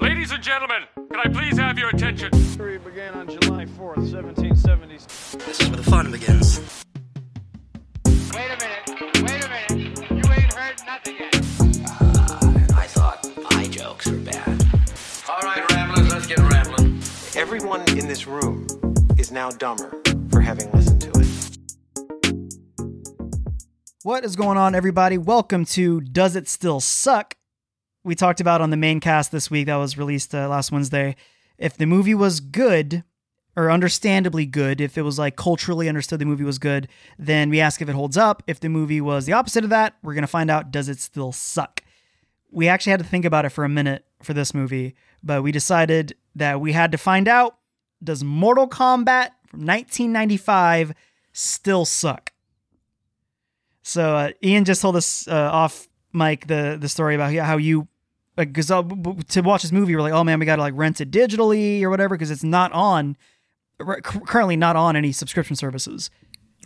Ladies and gentlemen, can I please have your attention? History began on July 4th, 1770s. This is where the fun begins. Wait a minute. Wait a minute. You ain't heard nothing yet. Ah, I thought eye jokes were bad. All right, ramblers, let's get rambling. Everyone in this room is now dumber for having listened to it. What is going on, everybody? Welcome to Does It Still Suck? We talked about on the main cast this week that was released uh, last Wednesday. If the movie was good, or understandably good, if it was like culturally understood the movie was good, then we ask if it holds up. If the movie was the opposite of that, we're going to find out does it still suck? We actually had to think about it for a minute for this movie, but we decided that we had to find out does Mortal Kombat from 1995 still suck? So uh, Ian just told us uh, off mic the the story about how you because uh, to watch this movie, we're like, oh man, we got to like rent it digitally or whatever because it's not on currently not on any subscription services.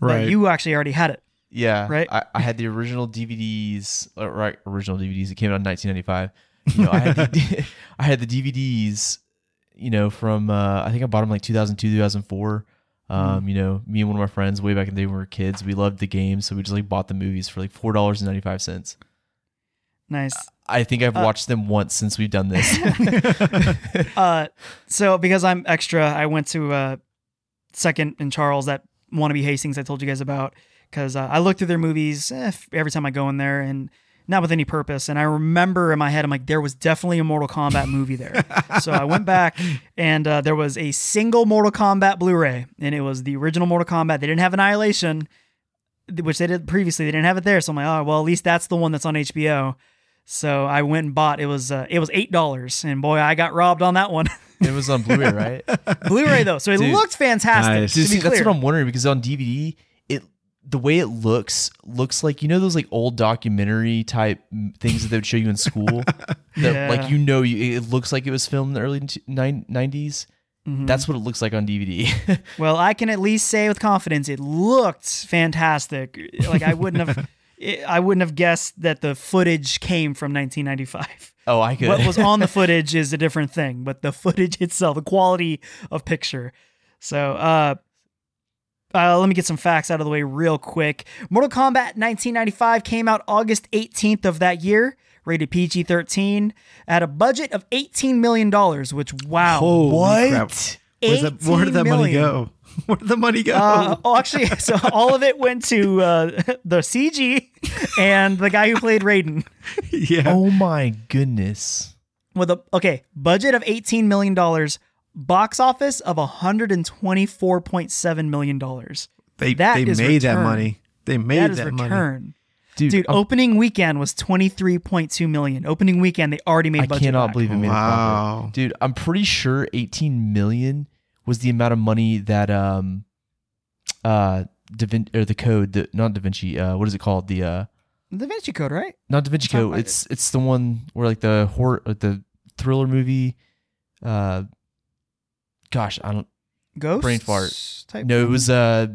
But Right. you actually already had it. Yeah, Right? I, I had the original DVDs, right? Original DVDs. It came out in 1995. You know, I had the, I had the DVDs. You know, from uh, I think I bought them like 2002, 2004. Um, you know, me and one of my friends way back in the day when we were kids, we loved the game, so we just like bought the movies for like four dollars and ninety five cents. Nice. I think I've Uh, watched them once since we've done this. uh, so because I'm extra, I went to uh, Second and Charles, that wannabe Hastings I told you guys about, because uh, I look through their movies eh, every time I go in there, and not with any purpose. And I remember in my head, I'm like, there was definitely a Mortal Kombat movie there. so I went back, and uh, there was a single Mortal Kombat Blu-ray, and it was the original Mortal Kombat. They didn't have Annihilation, which they did previously. They didn't have it there, so I'm like, oh well, at least that's the one that's on HBO. So I went and bought. It was uh, it was eight dollars, and boy, I got robbed on that one. it was on Blu-ray, right? Blu-ray though, so it Dude. looked fantastic. Dude, To be see, that's what I'm wondering because on DVD, it the way it looks looks like you know those like old documentary type things that they would show you in school. that Yeah. like you know you, it looks like it was filmed in the early 90s. Mm-hmm. That's what it looks like on DVD. Well, I can at least say with confidence, it looked fantastic. Like I wouldn't have, it, I wouldn't have guessed that the footage came from 1995. oh, I could. What was on the footage is a different thing, but the footage itself, the quality of picture. So, uh, uh, let me get some facts out of the way real quick. Mortal Kombat 1995 came out August 18th of that year, rated PG 13, at a budget of $18 million, which, wow. Holy crap. What? Where's that, where did that 18 money go? Where did the money go? Uh, oh, actually, so all of it went to uh, the CG and the guy who played Raiden. yeah. Oh my goodness. With a okay budget of eighteen million dollars, box office of one hundred and twenty four point seven million dollars. they that they is made that money. They made That is that money. return, Dude, dude. I'm- opening weekend was twenty three point two million. Opening weekend, they already made. I budget cannot back. believe it made a Wow. Dude, I'm pretty sure 18 million was the amount of money that um uh Da Vin- or the code, the not Da Vinci, uh what is it called? The uh Da Vinci Code, right? not Da Vinci Code. It's it's the one where like the horror uh, the thriller movie uh gosh, I don't Ghost Brain fart. Type know. It was uh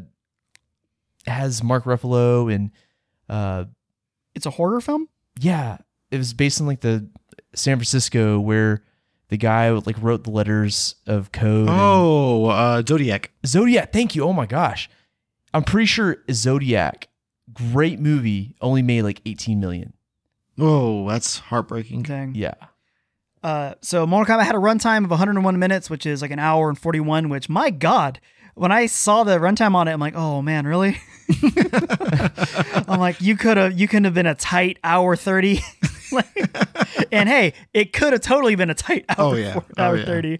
it has Mark Ruffalo and uh It's a horror film. yeah, it was based in like the San Francisco where the guy who, like wrote the letters of code. and- Oh, uh, Zodiac. Zodiac. Thank you. Oh my gosh, I'm pretty sure Zodiac, great movie, only made like 18 million. Oh, that's heartbreaking. Dang. Yeah, Uh, so Mortal Kombat had a runtime of 101 minutes, which is like an hour and 41. Which, my God, when I saw the runtime on it, I'm like, oh man, really? I'm like, you could have, you couldn't have been a tight hour 30. Like- and hey, it could have totally been a tight hour, Oh, yeah. four- Oh, hour yeah. 30.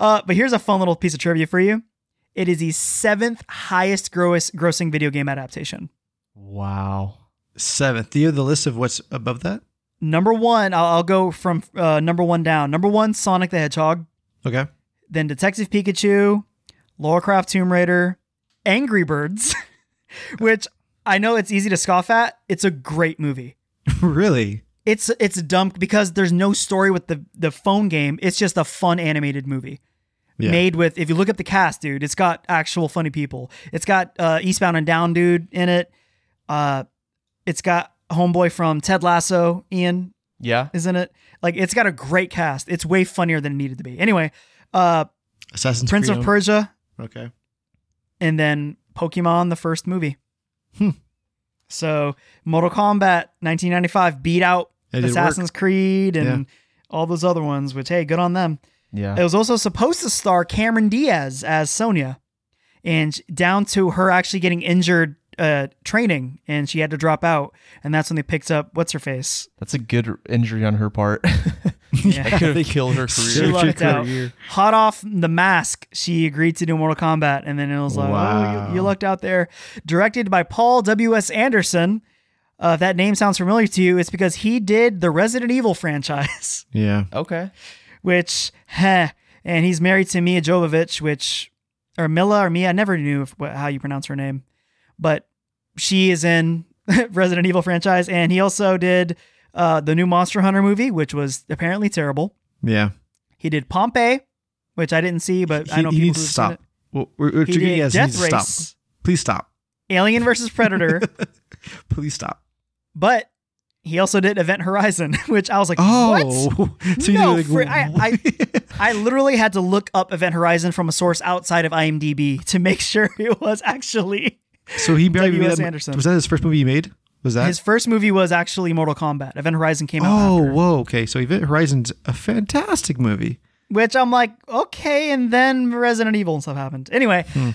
Uh, but here's a fun little piece of trivia for you. It is the seventh highest gross, grossing video game adaptation. wow. Seventh. Do you have the list of what's above that? Number one, I'll, I'll go from uh, number one down. Number one, Sonic the Hedgehog. Okay. then Detective Pikachu, Laura Croft Tomb Raider, Angry Birds, which I know it's easy to scoff at. It's a great movie. really? It's it's dumb because there's no story with the the phone game. It's just a fun animated movie. Yeah. Made with if you look at the cast, dude, it's got actual funny people. It's got uh, Eastbound and Down dude in it. Uh, it's got homeboy from Ted Lasso, Ian. Yeah. isn't it? Like it's got a great cast. It's way funnier than it needed to be. Anyway, uh, Assassin's Prince Creed. of Persia, Okay. and then Pokemon, the first movie. Hmm. So Mortal Kombat 1995 beat out It Assassin's Creed and Yeah. all those other ones, which hey, good on them. Yeah. It was also supposed to star Cameron Diaz as Sonya, and down to her actually getting injured uh, training, and she had to drop out, and that's when they picked up what's her face. That's a good injury on her part. Yeah. that could have killed her career. Search your lucked out. career. Hot off the mask, she agreed to do Mortal Kombat, and then it was like, oh, Wow. you, you lucked out there. Directed by Paul W. S. Anderson. Uh, if that name sounds familiar to you, it's because he did the Resident Evil franchise, Yeah. Okay. which, heh, and he's married to Mia Jovovich, which, or Mila or Mia, I never knew if, what, how you pronounce her name, but she is in Resident Evil franchise, and he also did uh, the new Monster Hunter movie, which was apparently terrible. Yeah. He did Pompeii, which I didn't see, but I He, know he people needs who've to seen stop. Well, we're, we're He did it as he Death needs to stop. Race, Please stop. Alien versus Predator, Please stop. but he also did Event Horizon, which I was like, Oh, what? so No, like, fri- I- I- I literally had to look up Event Horizon from a source outside of IMDb to make sure it was actually so he barely W.S. made that, Anderson. Was that his first movie he made? Was that? his first movie was actually Mortal Kombat. Event Horizon came out oh, after, whoa. Okay. So Event Horizon's a fantastic movie. which I'm like, okay, and then Resident Evil and stuff happened. Anyway, Hmm.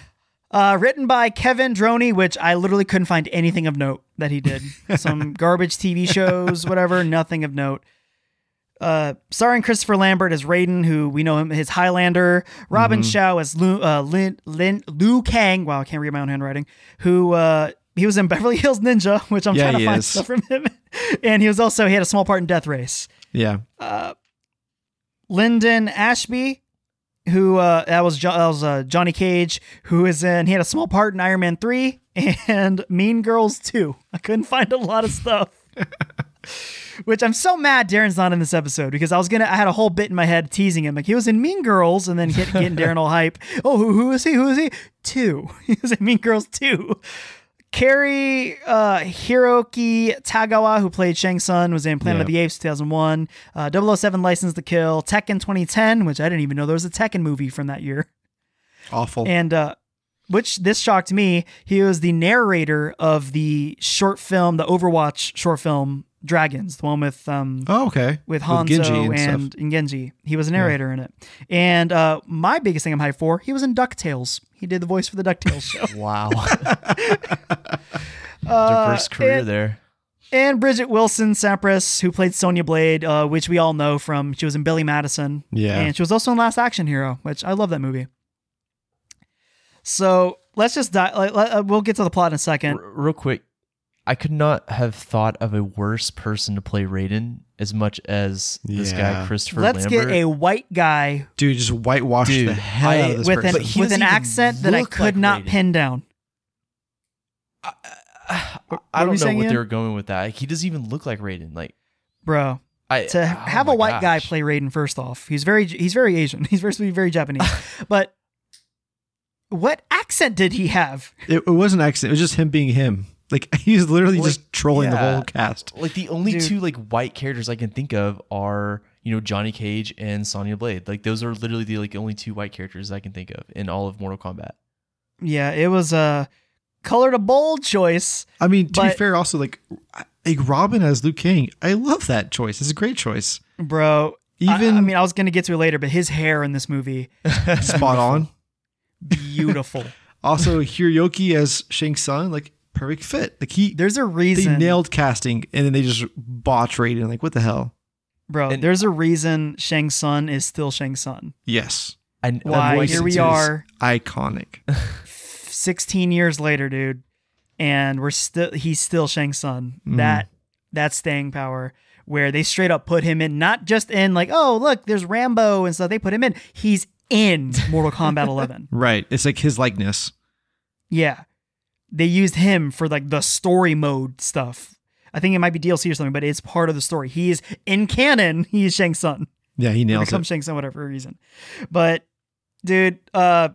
uh, written by Kevin Droney, which I literally couldn't find anything of note that he did. Some garbage TV shows, whatever, nothing of note. Uh, starring Christopher Lambert as Raiden, who we know him as Highlander. Robin Mm-hmm. Shaw as Lu, uh, Lin, Lin, Liu Kang. Wow, I can't read my own handwriting. Who uh, he was in Beverly Hills Ninja, which I'm Yeah, trying to find is. stuff from him. and he was also he had a small part in Death Race. Yeah. Uh, Linden Ashby, who uh, that was that was uh, Johnny Cage, who is in. He had a small part in Iron Man three and Mean Girls two. I couldn't find a lot of stuff. Which I'm so mad Darren's not in this episode because I was gonna I had a whole bit in my head teasing him like he was in Mean Girls and then get, getting Darren all hype. Oh, who, who is he? Who is he? Two. He was in Mean Girls two. Cary uh, Hiroki Tagawa, who played Shang Tsung, was in Planet of the Apes 2001. Uh, 007 License to Kill. Tekken 2010, which I didn't even know there was a Tekken movie from that year. Awful. And uh, which this shocked me. He was the narrator of the short film, the Overwatch short film Dragons, the one with um, oh, okay. with Hanzo Genji and, stuff. and Genji. He was a narrator in it. And uh, my biggest thing I'm hyped for, he was in DuckTales. He did the voice for the DuckTales show. Wow. Uh, Diverse career and- there. And Bridget Wilson Sampras, who played Sonya Blade, uh, which we all know from she was in Billy Madison. Yeah. And she was also in Last Action Hero, which I love that movie. So let's just die. Like, let- uh, we'll get to the plot in a second. R- real quick, I could not have thought of a worse person to play Raiden as much as this guy Christopher Let's Lambert. get a white guy Dude, just whitewash Dude, the hell I- out of this with person. an he with an accent that I could like not Raiden. pin down. I, were I don't know what Ian? they were going with that. Like, he doesn't even look like Raiden. Like Bro, I to oh have my a white guy play Raiden first off, he's very he's very Asian. He's supposed to be very Japanese. but what accent did he have? it, it wasn't an accident. It was just him being him. Like he's literally Like, just trolling the whole cast. Like the only Dude. two like white characters I can think of are you know Johnny Cage and Sonya Blade. Like those are literally the like only two white characters I can think of in all of Mortal Kombat. Yeah, it was a colored a bold choice. I mean, to be fair, also like like Robin as Liu Kang. I love that choice. It's a great choice. Bro, I- Even I, mean, I was gonna get to it later, but his hair in this movie, spot on. beautiful. Also, Hiroyuki as Shang Tsung, like perfect fit. The key There's a reason they nailed casting, and then they just botched Raiden. Like what the hell? bro. And- there's a reason Shang Tsung is still Shang Tsung. Yes, And Why? Here we are, iconic. 16 years later, dude, and we're still he's still Shang Tsung. Mhm. That that staying power. Where they straight up put him in, not just in like, oh look, there's Rambo and stuff. They put him in. He's in Mortal Kombat 11. right. It's like his likeness. Yeah. They used him for like the story mode stuff. I think it might be DLC or something, but it's part of the story. He is in canon, he is Shang Tsung. Yeah, he nails it. Shang Tsung whatever reason. But dude, uh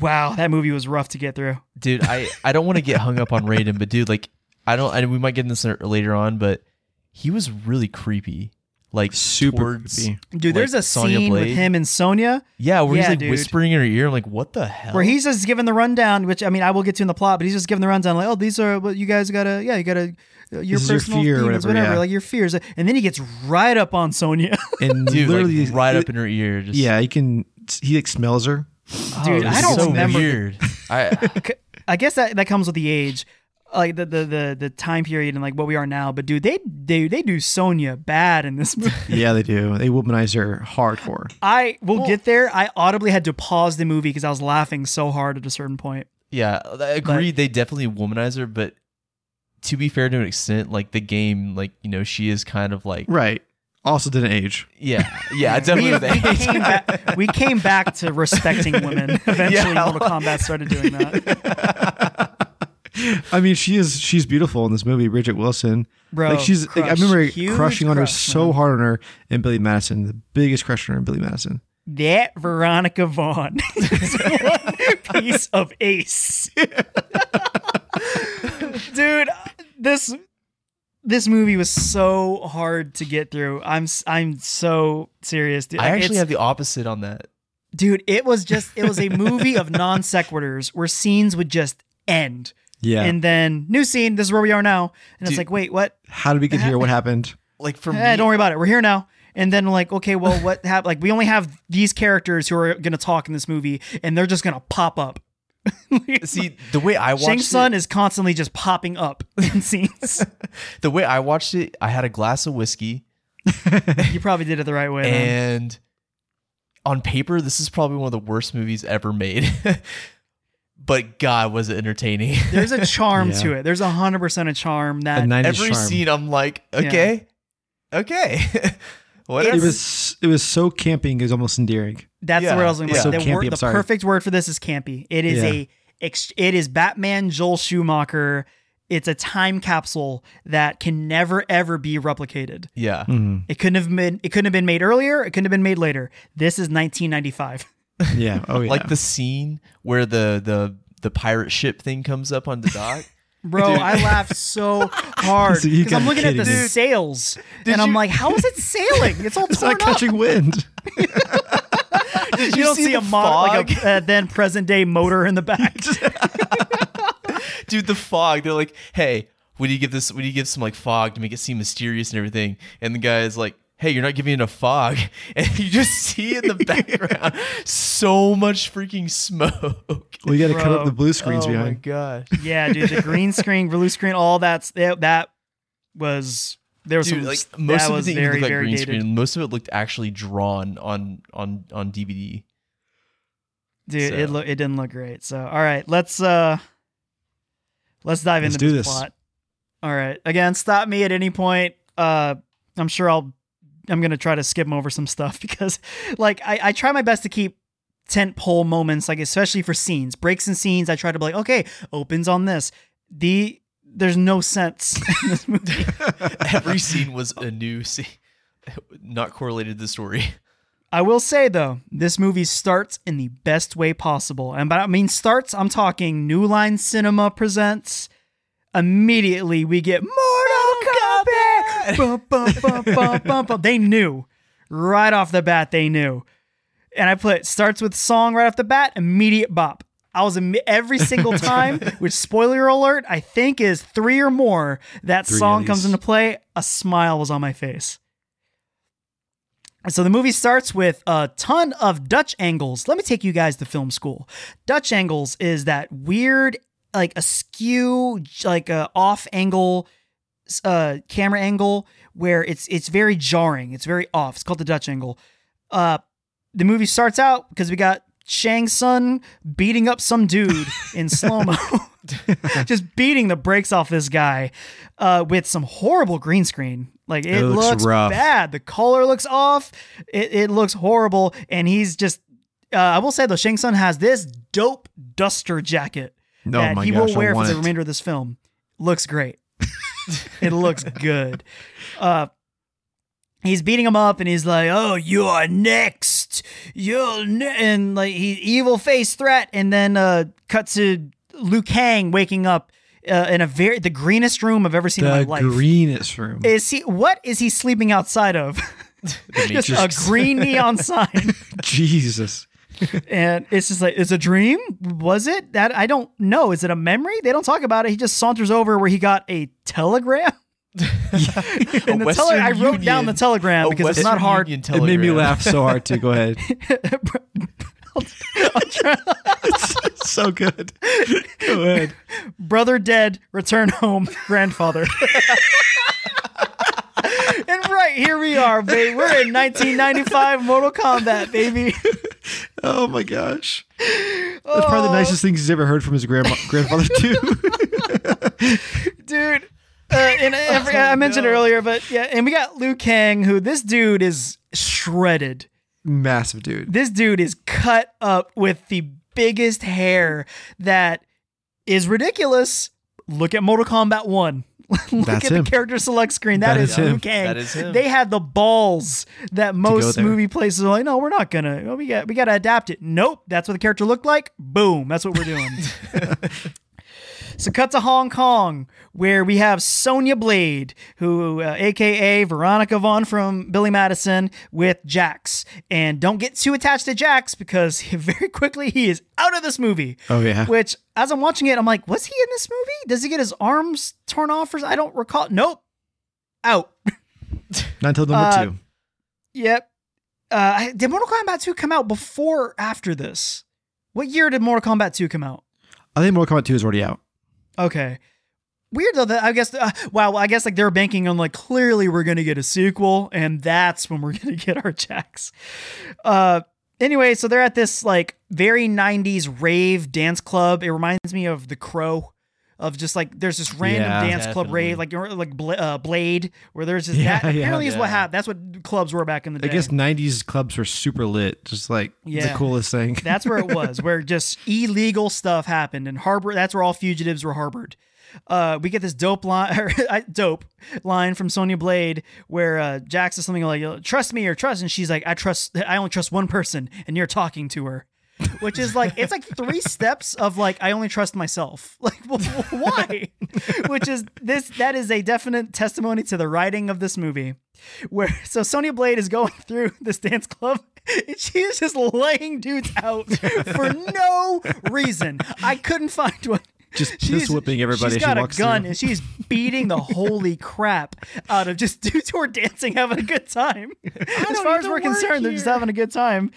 wow, that movie was rough to get through. dude, I I don't want to get hung up on Raiden, but dude, like I don't. And we might get in this later on, but he was really creepy. Like Super creepy. Dude, there's a Sonya scene with him and Sonya Yeah, where Yeah, he's like dude. whispering in her ear. I'm like, what the hell? where he's just giving the rundown, which I mean, I will get to in the plot, but he's just giving the rundown like, oh, these are what you guys gotta, yeah, you gotta, uh, your This is your personal fear demons, whatever, whatever, yeah. like your fears. And then he gets right up on Sonya. And dude, literally like, right up in her ear. Just, Yeah, he can. He like smells her. Dude, it I don't so remember- Weird. I I guess that, that comes with the age, like the, the the the time period and like what we are now. But dude, they they they do Sonya bad in this movie. Yeah, they do. They womanize her hardcore. I will get there. I audibly had to pause the movie because I was laughing so hard at a certain point. yeah, I agree. they definitely womanize her, but to be fair to an extent, like the game, like you know, she is kind of like Right. Also didn't age. yeah, yeah, we, definitely. we came back, we came back to respecting women. Eventually, Yeah. Mortal Kombat started doing that. I mean, she is. She's beautiful in this movie, Bridget Wilson. Bro, like she's. like, I remember Huge crushing on her crush, so man. hard on her in Billy Madison. The biggest crush on her in Billy Madison. That Veronica Vaughn is one piece of ace. Dude, this this movie was so hard to get through. I'm I'm so serious. Dude. I actually it's- have the opposite on that. dude, it was just it was a movie of non sequiturs where scenes would just end. Yeah. And then new scene, this is where we are now. And it's like, wait, what? How did we get here? What happened? Like for Eh, me, don't worry about it. We're here now. And then like, okay, well, what happened? Like, we only have these characters who are gonna talk in this movie, and they're just gonna pop up. see the way I watched Shang Tsung it, is constantly just popping up in scenes. the way I watched it, I had a glass of whiskey you probably did it the right way. man. and on paper, this is probably one of the worst movies ever made. But God, was it entertaining! There's a charm Yeah. to it. There's a hundred percent a charm that A Every charm. scene, I'm like, okay, okay, what? It's- It was. It was so camping. It was almost endearing. That's Yeah, the word I was going to yeah. So The, campy, word, the perfect word for this is campy. It is Yeah. a it is Batman Joel Schumacher. It's a time capsule that can never ever be replicated. yeah, Mhm. It couldn't have been it couldn't have been made earlier, it couldn't have been made later. This is 1995. Yeah. Oh yeah. like the scene where the the the pirate ship thing comes up on the dock. Bro, I laughed so hard So you because I'm gotta looking at the kidding me. sails and I'm you- like, how is it sailing? It's all it's torn not up. catching wind. Did You don't see, the a mo- like fog? a uh, then present day motor in the back. dude the fog they're like hey would you give this would you give some like fog to make it seem mysterious and everything and the guy is like hey you're not giving it a fog and you just see in the background so much freaking smoke We got to cut Bro. up the blue screens oh my behind. gosh yeah, dude, the green screen, blue screen, all that's that, that was there was Dude, some like most of it was didn't very look like green dated. screen. Most of it looked actually drawn on on on DVD. Dude, it So- look it didn't look great. So all right, let's uh let's dive Let's into do this, this. plot. All right. Again, stop me at any point. Uh I'm sure I'll I'm gonna try to skim over some stuff because like I, I try my best to keep tent pole moments, like especially for scenes. Breaks in scenes, I try to be like, okay, opens on this. The there's no sense in this movie. Every scene was a new scene, not correlated to the story. I will say though, this movie starts in the best way possible. And by I mean starts, I'm talking New Line Cinema presents. Immediately we get Mortal Bum, bum, bum, bum, bum, bum. They knew. Right off the bat, they knew. And I put starts with song right off the bat, immediate bop. I was every single time, which spoiler alert, I think is three or more, that Three song comes into play, a smile was on my face. So the movie starts with a ton of Dutch angles. Let me take you guys to film school. Dutch angles is that weird, like askew, like a off angle, uh, camera angle where it's it's very jarring. It's very off. It's called the Dutch angle. Uh, the movie starts out because we got Shang Tsung beating up some dude in slow mo, just beating the brakes off this guy uh, with some horrible green screen. Like it, It looks looks, bad. The color looks off. It, it looks horrible, and he's just. Uh, I will say though, Shang Tsung has this dope duster jacket Oh that he gosh, will wear for the remainder of this film. Looks great. it looks good. Uh, he's beating him up, and he's like, "Oh, you're next. You're ne-, and like he evil face threat." And then uh, cut to Liu Kang waking up uh, in a very the greenest room I've ever seen in my life. greenest room. is he? What is he sleeping outside of? just a green neon sign, Jesus. And it's just like it's a dream. Was it that? I don't know. Is it a memory? They don't talk about it. He just saunters over where he got a telegram. and the Western tele- I wrote down the telegram a because it's not Western hard. Union It made me laugh so hard too. Go ahead. it's so good. Go ahead. brother dead, return home, grandfather. And right here we are, baby. We're in 1995 Mortal Kombat, baby. Oh my gosh. That's probably the nicest things he's ever heard from his grandma grandfather too. dude. Uh, and every, I mentioned earlier, but yeah, and we got Liu Kang, who this dude is shredded. Massive dude. This dude is cut up with the biggest hair that is ridiculous. Look at Mortal Kombat 1. Look That's at him. the character select screen. That is is him. Liu Kang. That is him. They had the balls that most movie places are like, no, we're not gonna. well, we got we got to adapt it. Nope, that's what the character looked like. Boom, that's what we're doing. So cut to Hong Kong, where we have Sonya Blade, who, uh, aka Veronica Vaughn from Billy Madison, with Jax. And don't get too attached to Jax because very quickly he is out of this movie. Oh, yeah. Which, as I'm watching it, I'm like, was he in this movie? Does he get his arms torn off? Or I don't recall. Nope, out. Not until number Uh, two. Yep. Uh, did Mortal Kombat 2 come out before or after this? What year did Mortal Kombat 2 come out? I think Mortal Kombat 2 is already out. Okay. Weird though that I guess uh, wow I guess like they're banking on like clearly we're gonna get a sequel and that's when we're gonna get our checks. Uh anyway, so they're at this like very 90s rave dance club. It reminds me of The Crow. Of just like there's this random Yeah, dance club rave like like Bla- uh, Blade where there's just Yeah, that yeah, apparently is what happened. That's what clubs were back in the day. I guess 90s clubs were super lit. Just like Yeah. the coolest thing. That's where it was, where just illegal stuff happened and harbor. That's where all fugitives were harbored. Uh, we get this dope line, uh, dope line from Sonya Blade, where uh, Jax is something like "Trust me" or "Trust," and she's like, "I trust. I only trust one person, and you're talking to her." Which is like it's like three steps of like I only trust myself. Like wh- why? Which is this that is a definite testimony to the writing of this movie. Where so Sonya Blade is going through this dance club and she is just laying dudes out for no reason. I couldn't find one. Just piss whipping everybody She's she got walks a gun through. and she's beating the holy crap out of just dudes who are dancing, having a good time. As far as we're concerned, they're just having a good time.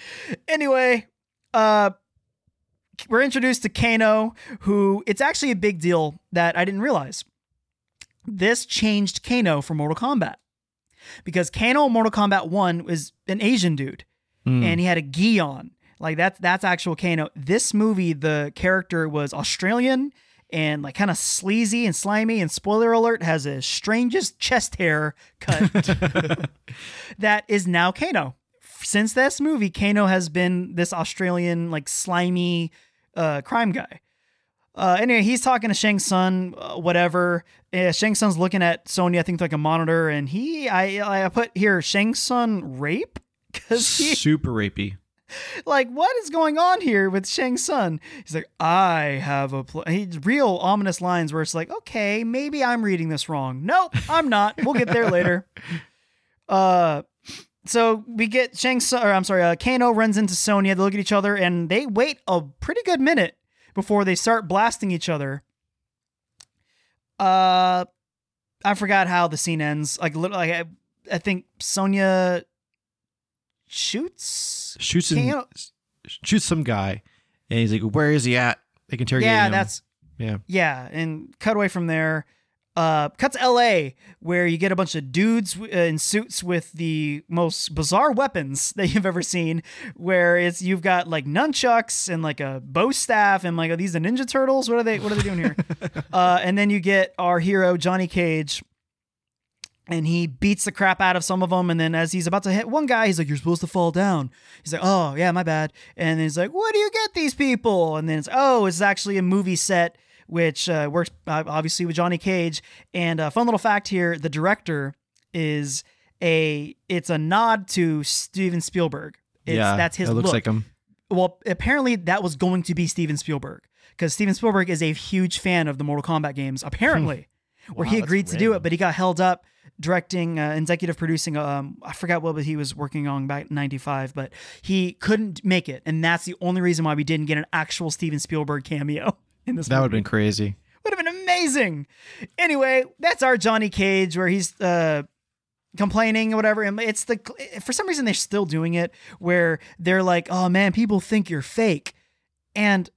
Anyway, uh, we're introduced to Kano, who it's actually a big deal that I didn't realize. This changed Kano for Mortal Kombat because Kano in Mortal Kombat 1 was an Asian dude and he had a gi on. Like that's that's actual Kano. This movie, the character was Australian and like kind of sleazy and slimy. And spoiler alert, has a strangest chest hair cut that is now Kano. Since this movie, Kano has been this Australian like slimy uh, crime guy. Uh, anyway, he's talking to Shang Tsung, uh, whatever. Uh, Shang Tsung's looking at Sonya, I think, like a monitor, and he, I, I put here Shang Tsung rape because he, super rapey. like, what is going on here with Shang Tsung? He's like, I have a pl-. He's real ominous lines where it's like, okay, maybe I'm reading this wrong. Nope, I'm not. We'll get there later. Uh, so we get Shang Tsung, or I'm sorry, uh, Kano runs into Sonya. They look at each other and they wait a pretty good minute before they start blasting each other. Uh, I forgot how the scene ends. Like, literally, I, I think Sonya shoots Shoots shoots some guy, and he's like, "Where is he at?" They can interrogate yeah, him. Yeah, that's yeah. yeah, and cut away from there. Uh, cut to L.A. where you get a bunch of dudes uh, in suits with the most bizarre weapons that you've ever seen. Where it's you've got like nunchucks and like a bow staff and like are these the Ninja Turtles? What are they? What are they doing here? uh, and then you get our hero Johnny Cage. And he beats the crap out of some of them. And then as he's about to hit one guy, he's like, You're supposed to fall down. He's like, Oh, yeah, my bad. And then he's like, Where do you get these people? And then it's, Oh, it's actually a movie set, which uh, works uh, obviously with Johnny Cage. And a fun little fact here the director is a, it's a nod to Steven Spielberg. It's, yeah, That's his It looks look like him. well, apparently that was going to be Steven Spielberg. because Steven Spielberg is a huge fan of the Mortal Kombat games, apparently, where he Wow, that's agreed to do it, but he got held up directing, uh, executive producing. Um, I forgot what he was working on back in '95, but he couldn't make it, and that's the only reason why we didn't get an actual Steven Spielberg cameo in this. That would have been crazy. Would have been amazing. Anyway, that's our Johnny Cage where he's uh complaining or whatever. And it's the for some reason they're still doing it where they're like, "Oh man, people think you're fake," and.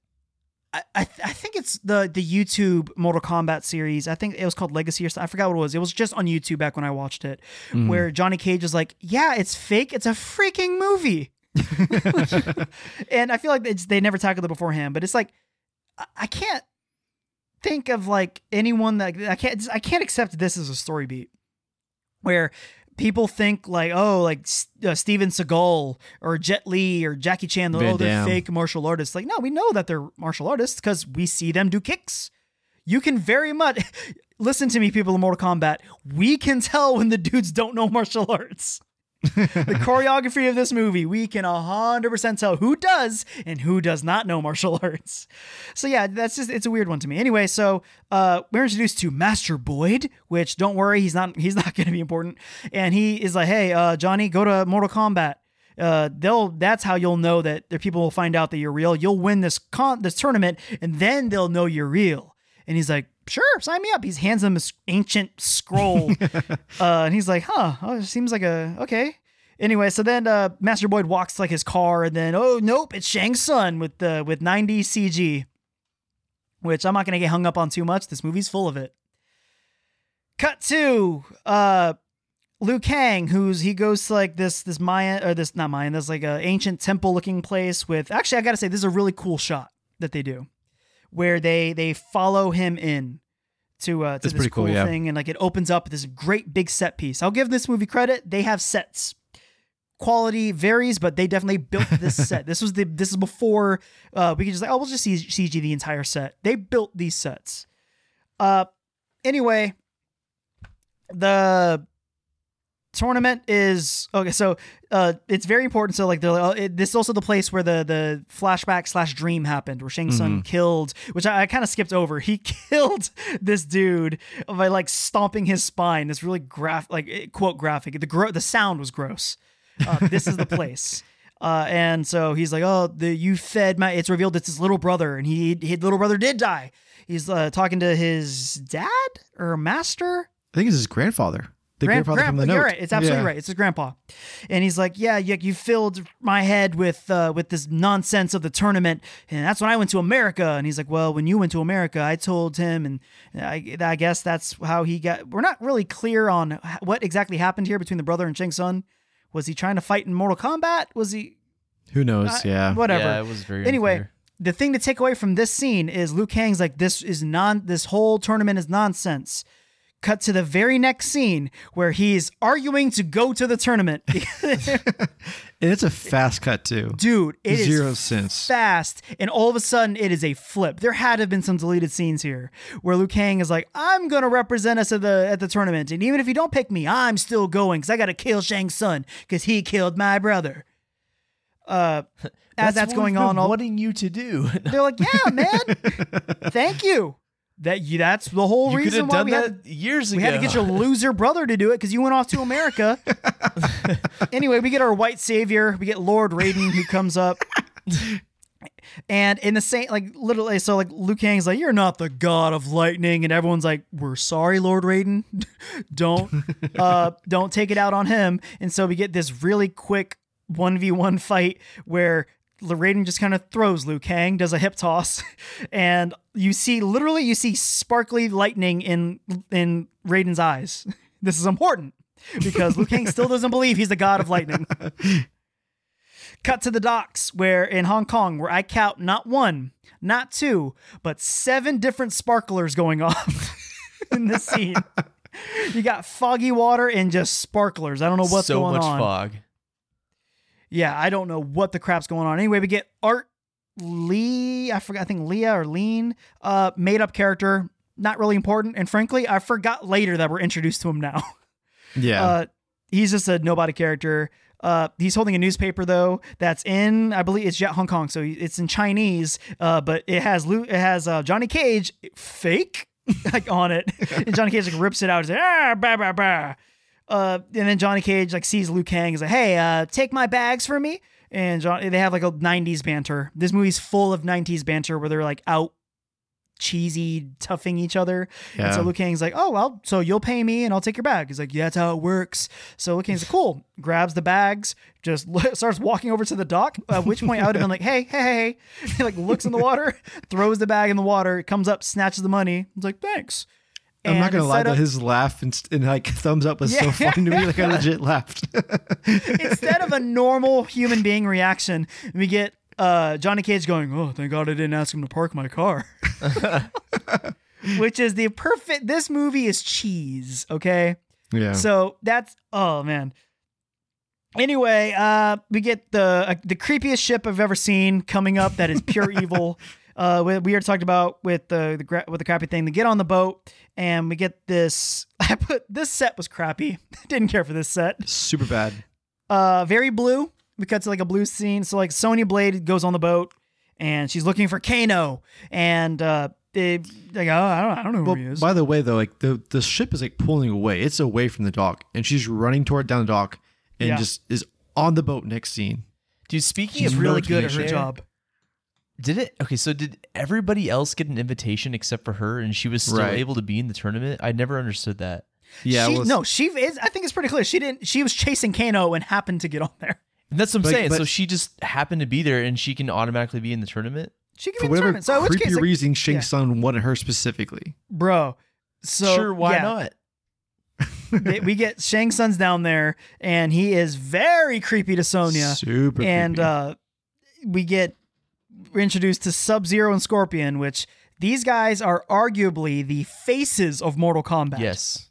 I, I, th- I think it's the the YouTube Mortal Kombat series. I think it was called Legacy or something. I forgot what it was. It was just on YouTube back when I watched it, where Johnny Cage is like, "Yeah, it's fake. It's a freaking movie." and I feel like it's, they never tackled it beforehand, but it's like I can't think of like anyone that I can't I can't accept this as a story beat where people think like oh like uh, Steven Seagal or Jet Li or Jackie Chan oh they're fake martial artists. Like no we know that they're martial artists because we see them do kicks. You can very much listen to me people in Mortal Kombat. We can tell when the dudes don't know martial arts the choreography of this movie, we can 100% tell who does and who does not know martial arts. So yeah, that's just it's a weird one to me. Anyway, so uh we're introduced to Master Boyd, which don't worry, he's not he's not going to be important. And he is like, "Hey, uh Johnny, go to Mortal Kombat." Uh, they'll that's how you'll know that their people will find out that you're real. You'll win this con this tournament, and then they'll know you're real. And he's like, "Sure, sign me up." He hands him this ancient scroll, uh, and he's like, "Huh? Oh, it seems like a okay." Anyway, so then uh, Master Boyd walks like his car, and then oh nope, it's Shang Tsung with the with 90 CG, which I'm not gonna get hung up on too much. This movie's full of it. Cut to uh, Liu Kang, who's he goes to like this this Mayan or this not Mayan, this like a ancient temple looking place with. Actually, I gotta say this is a really cool shot that they do, where they they follow him in to uh to That's this cool, cool yeah. thing, and like it opens up this great big set piece. I'll give this movie credit; they have sets. Quality varies, but they definitely built this set. This was the this is before uh, we could just like oh we'll just see CG the entire set. They built these sets. Uh, anyway, the tournament is okay so uh it's very important. So like they're like, oh, it, this is also the place where the the flashback slash dream happened where Shang Tsung killed which i, I kind of skipped over. He killed this dude by like stomping his spine. This really graph like eh, quote graphic. The gro- the sound was gross. Uh, this is the place. Uh, and so he's like, "Oh, the you fed my." It's revealed it's his little brother, and he his little brother did die. He's uh, talking to his dad or master, I think it's his grandfather. The Grand- grandfather from the grandpa- note. You're right. It's absolutely Yeah. right. It's his grandpa, and he's like, "Yeah, you, you filled my head with uh, with this nonsense of the tournament, and that's when I went to America." And he's like, "Well, when you went to America, I told him, and I, I guess that's how he got." We're not really clear on what exactly happened here between the brother and Shang Tsung. Was he trying to fight in Mortal Kombat? Was he? Who knows? I- yeah. Whatever. Yeah, it was very Anyway, unclear. the thing to take away from this scene is Liu Kang's like, this is non, this whole tournament is nonsense. Cut to the very next scene where he's arguing to go to the tournament. And it's a fast cut too. Dude, it is Zero sense. fast. And all of a sudden, it is a flip. There had to have been some deleted scenes here where Liu Kang is like, I'm going to represent us at the at the tournament. And even if you don't pick me, I'm still going because I got to kill Shang Tsung because he killed my brother. Uh, as that's, what going on, all, wanting you to do. They're like, yeah, man. Thank you. That you. That's the whole you could reason have why done we that had, years we ago. We had to get your loser brother to do it because you went off to America. anyway, we get our white savior. We get Lord Raiden who comes up. And in the same, like literally, so like Liu Kang's like, "You're not the god of lightning," and everyone's like, "We're sorry, Lord Raiden. don't, uh, don't take it out on him." And so we get this really quick one v one fight where Raiden just kind of throws Liu Kang, does a hip toss, and you see literally you see sparkly lightning in in Raiden's eyes. This is important because Liu Kang still doesn't believe he's the god of lightning. Cut to the docks where in Hong Kong, where I count not one, not two, but seven different sparklers going off in this scene. You got foggy water and just sparklers. I don't know what's so going much on. fog. Yeah, I don't know what the crap's going on. Anyway, we get Art Lee. I forgot. I think Leah or Lean. Uh, made up character. Not really important. And frankly, I forgot later that we're introduced to him now. Yeah. Uh, he's just a nobody character. Uh, he's holding a newspaper though that's in, I believe it's Hong Kong, so it's in Chinese. Uh, but it has Lu- it has uh, Johnny Cage fake like on it, and Johnny Cage like rips it out. He's like ah bah bah bah. Uh, and then Johnny Cage like sees Liu Kang. He's like, hey, uh, take my bags for me. And John, they have like a '90s banter. This movie's full of '90s banter where they're like out cheesy toughing each other. And so Yeah. Liu Kang's like, oh, well, so you'll pay me and I'll take your bag. He's like, yeah, that's how it works. So Liu Kang's like, cool, grabs the bags, just starts walking over to the dock, at which point I would have been like, hey, hey, hey. He like looks in the water, throws the bag in the water, comes up, snatches the money. He's like, thanks. I'm not gonna lie though, his laugh and, and like thumbs up was so Yeah. funny to me. Like I legit laughed. instead of a normal human being reaction, we get uh, Johnny Cage going, "Oh, thank God I didn't ask him to park my car," which is the perfect. This movie is cheese. Okay, yeah. so that's oh man. Anyway, uh, we get the uh, the creepiest ship I've ever seen coming up. That is pure evil. Uh, we, we already talked about with the the gra- with the crappy thing. They get on the boat and we get this. I put this set was crappy. Didn't care for this set Super bad. uh very blue we cut to like a blue scene so like sonya blade goes on the boat and she's looking for kano and uh they like oh i don't, I don't know Well, who he is by the way, though, like the the ship is like pulling away. It's away from the dock, and she's running toward down the dock, and Yeah. just is on the boat next scene. Dude, speaking she's of really good at her cliche, job Did it? Okay, so did everybody else get an invitation except for her, and she was still Right. able to be in the tournament? I never understood that. Yeah, she, well, no she is i think it's pretty clear she didn't she was chasing kano and happened to get on there And that's what I'm But- saying. but- so she just happened to be there, and she can automatically be in the tournament. she can for be in the whatever tournament so in creepy case like, reason, Shang yeah. Tsung wanted her specifically. bro so sure, why yeah, not? we get shang Tsung's down there and he is very creepy to sonya Super and creepy. uh, we get introduced to Sub Zero and Scorpion, which these guys are arguably the faces of Mortal Kombat. Yes.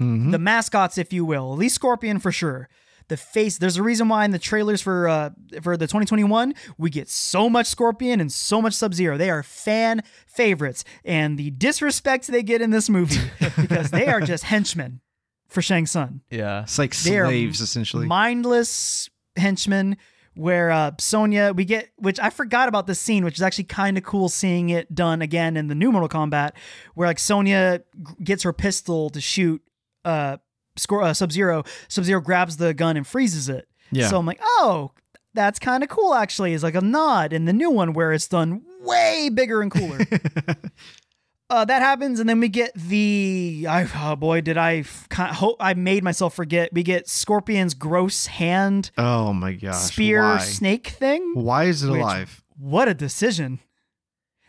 Mhm. the mascots, if you will. At least Scorpion for sure. The face. There's a reason why in the trailers for uh for the 2021 we get so much Scorpion and so much Sub Zero. They are fan favorites, and the disrespect they get in this movie because they are just henchmen for Shang Tsung Yeah. it's like they are slaves essentially. mindless henchmen where uh Sonya we get which I forgot about this scene which is actually kind of cool seeing it done again in the new Mortal Kombat where like Sonya g- gets her pistol to shoot uh score uh, Sub-Zero. Sub-Zero grabs the gun and freezes it. Yeah. so I'm like oh that's kind of cool actually it's like a nod in the new one where it's done way bigger and cooler Uh, that happens, and then we get the. I, oh boy, did I f- ki- hope I made myself forget. We get Scorpion's gross hand oh my gosh. spear why? snake thing. Why is it Which- alive? What a decision!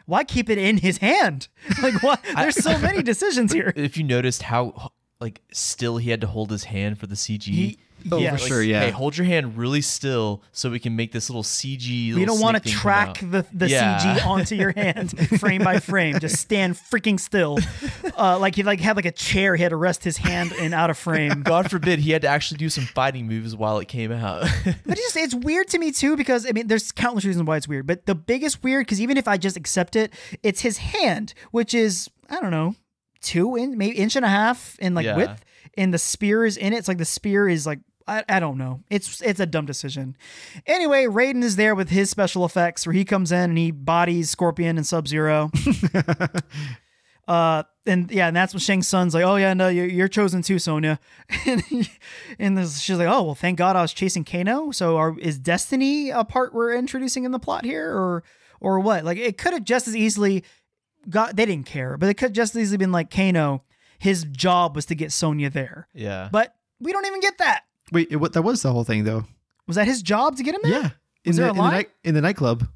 Why keep it in his hand? Like what? There's so many decisions here. If you noticed how like still he had to hold his hand for the CG. He, Oh, yeah, for like, sure, yeah. Hey, hold your hand really still so we can make this little CG. We little don't want to snake thing come track the, the Yeah. CG onto your hand frame by frame. Just stand freaking still. Uh, like he like had like a chair. He had to rest his hand in out of frame. God forbid he had to actually do some fighting moves while it came out. But it's just it's weird to me too because I mean there's countless reasons why it's weird, but the biggest weird because even if I just accept it, it's his hand, which is I don't know two in maybe inch and a half in like Yeah. width, and the spear is in it. It's like the spear is like I, I don't know. It's it's a dumb decision. Anyway, Raiden is there with his special effects where he comes in and he bodies Scorpion and Sub Zero. Uh, and yeah, and that's when Shang Tsung's like, "Oh yeah, no, you're, you're chosen too, Sonya." and he- and this, she's like, "Oh well, thank God I was chasing Kano. So, are, is destiny a part we're introducing in the plot here, or or what? Like, it could have just as easily got. They didn't care, but it could just as easily been like Kano. His job was to get Sonya there, yeah. but we don't even get that. Wait, it, what, that was the whole thing though. Was that his job to get him there? Yeah. In Was the, there a in, the line? night, in the nightclub,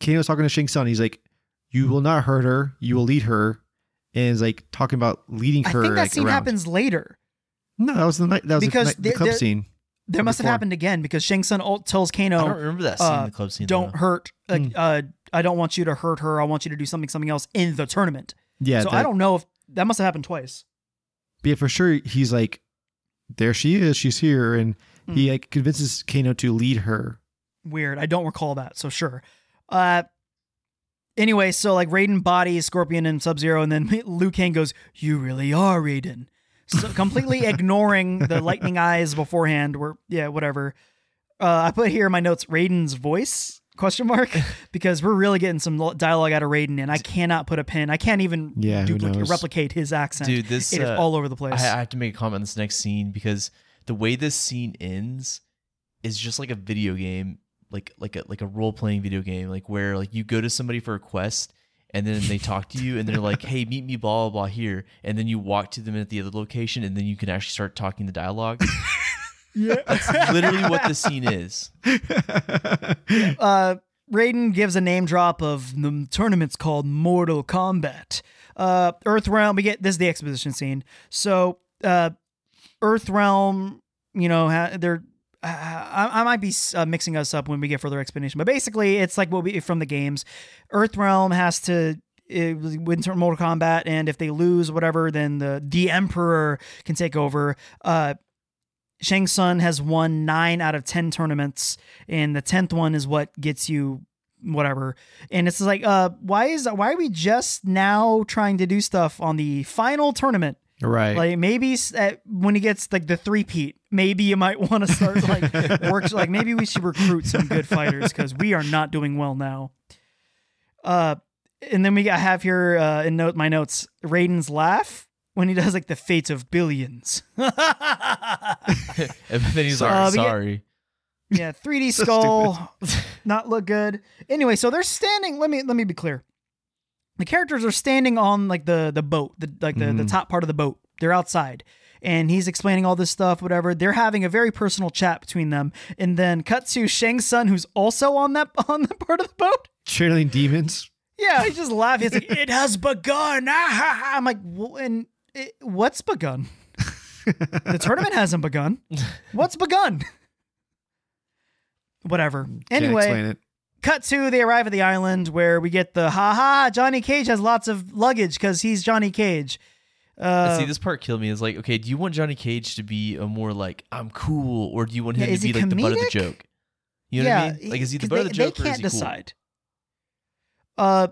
Kano's talking to Shang Tsung. He's like, "You will not hurt her. You will lead her," and he's like talking about leading her. I think that like, scene around. happens later. No, that was the night. That was Because the, night, the club scene. There must have happened again because Shang Tsung ult- tells Kano, I don't remember that scene uh, the club scene. don't though. hurt like Hmm. uh I don't want you to hurt her. I want you to do something something else in the tournament. Yeah. so that- I don't know if that must have happened twice. But yeah, for sure, he's like, "There she is. She's here," and Hmm. he like convinces Kano to lead her. Weird. I don't recall that. So sure. Uh anyway, so like Raiden bodies Scorpion and Sub-Zero and then Liu Kang goes, "You really are Raiden." So completely ignoring the lightning eyes beforehand where yeah, whatever. Uh, I put here in my notes Raiden's voice question mark because we're really getting some dialogue out of Raiden, and I cannot put a pin. I can't even Yeah, duplicate replicate his accent. Dude, this it is uh, all over the place. I, I have to make a comment on this next scene because the way this scene ends is just like a video game, like like a like a role playing video game, like where like you go to somebody for a quest and then they talk to you and they're like, "Hey, meet me blah blah blah here," and then you walk to them at the other location and then you can actually start talking the dialogue. yeah. That's literally what the scene is. uh, Raiden gives a name drop of the tournament's called Mortal Kombat. Uh, Earth Realm, we get this is the exposition scene. So, uh, Earth Realm, you know, ha- they're. Uh, I, I might be uh, mixing us up when we get further explanation, but basically, it's like what we from the games. Earthrealm has to win Mortal Kombat, and if they lose, whatever, then the the Emperor can take over. Uh, Shang Tsung has won nine out of ten tournaments, and the tenth one is what gets you whatever. And it's like, uh, why is why are we just now trying to do stuff on the final tournament? right. Like maybe at, when he gets like the three peat, maybe you might want to start like works like maybe we should recruit some good fighters because we are not doing well now. Uh, and then we got have here uh, in note my notes Raiden's laugh when he does like the fates of billions. And then he's like, Uh, "Sorry." Yeah, 3D skull, not look good. Anyway, so they're standing. Let me let me be clear. The characters are standing on like the the boat, the like the, the Mhm. top part of the boat. They're outside, and he's explaining all this stuff, whatever. They're having a very personal chat between them, and then cut to Shang Tsung, who's also on that on the part of the boat. Channeling demons. Yeah, he's just laughing. He's like, "It has begun." Ah, ha, ha. I'm like, "Wh- "And it, what's begun?" the tournament hasn't begun. What's begun? Whatever. Can't Anyway, explain it. cut to they arrive at the island where we get the ha ha. Johnny Cage has lots of luggage because he's Johnny Cage. Uh, See, this part killed me. Is like, okay, do you want Johnny Cage to be a more like I'm cool, or do you want him Yeah, to be like the butt of the joke? You know what I mean? Like, is he the butt they, of the joke They or is can't he cool? decide. Uh,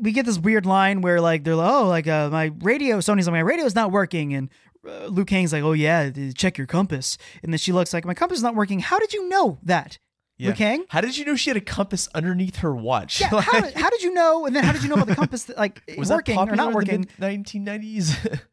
we get this weird line where like they're like, oh, like uh, my radio. Sonya's like, my radio's not working, and uh, Liu Kang's like, oh yeah, check your compass. And then she looks like, my compass is not working. How did you know that, Liu Yeah. Kang? How did you know she had a compass underneath her watch? Yeah, how, Like, how did you know? And then how did you know about the compass, that, like was working that or not working? in the 1990s?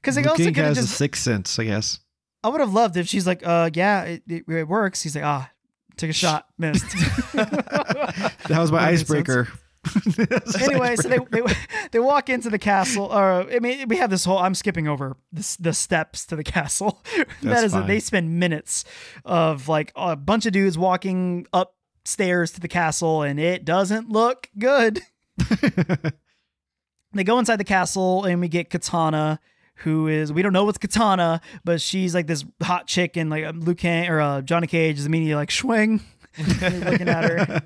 Because they Liu also Kang could have has a sixth sense, I guess. I would have loved if she's like, uh, yeah, it, it, it works. He's like, ah, took a shot, missed. That was my icebreaker. sense. Icebreaker. That's his anyway, so they, they they walk into the castle. Or I mean, we have this whole. I'm skipping over the, the steps to the castle. That's fine. they spend minutes of like a bunch of dudes walking upstairs to the castle, and it doesn't look good. they go inside the castle, and we get Kitana. Who is we don't know what's Kitana, but she's like this hot chick, and like Liu Kang or uh, Johnny Cage is immediately like swing, looking at her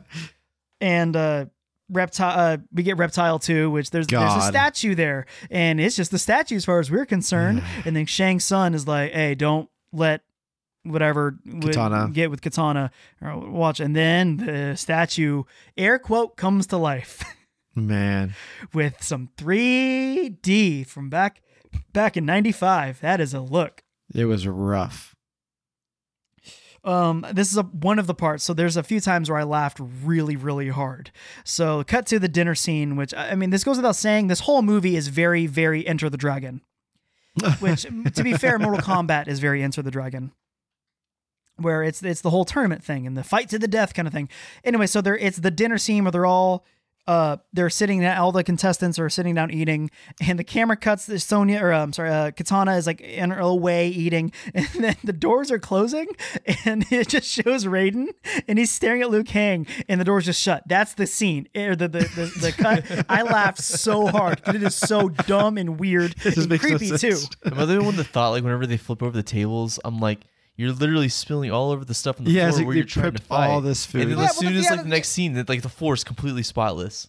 and uh reptile uh, we get reptile too which there's there's a statue there and it's just the statue as far as we're concerned and then Shang Tsung is like hey don't let whatever Kitana. get with Kitana or watch and then the statue air quote comes to life Man. with some 3d from back back in 95 that is a look It was rough. Um this is a one of the parts. So there's a few times where i laughed really really hard. So cut to the dinner scene which i I mean this goes without saying this whole movie is very very enter the dragon. Which to be fair mortal kombat is very enter the dragon. Where it's it's the whole tournament thing and the fight to the death kind of thing. Anyway so there it's the dinner scene where they're all uh, they're sitting down, all the contestants are sitting down eating, and the camera cuts to Sonya, or uh, I'm sorry, uh, Kitana is like in her way eating, and then the doors are closing, and it just shows Raiden, and he's staring at Liu Kang, and the door's just shut. That's the scene, or the the, the, the cut. I laughed so hard because it is so dumb and weird This and makes no creepy too. Am I the one that thought like whenever they flip over the tables, I'm like, you're literally spilling all over the stuff on the Yeah, floor like where you're trying to fight. all this food. And then Yeah, as well, soon the- as yeah, like the the- next scene, that like the floor is completely spotless.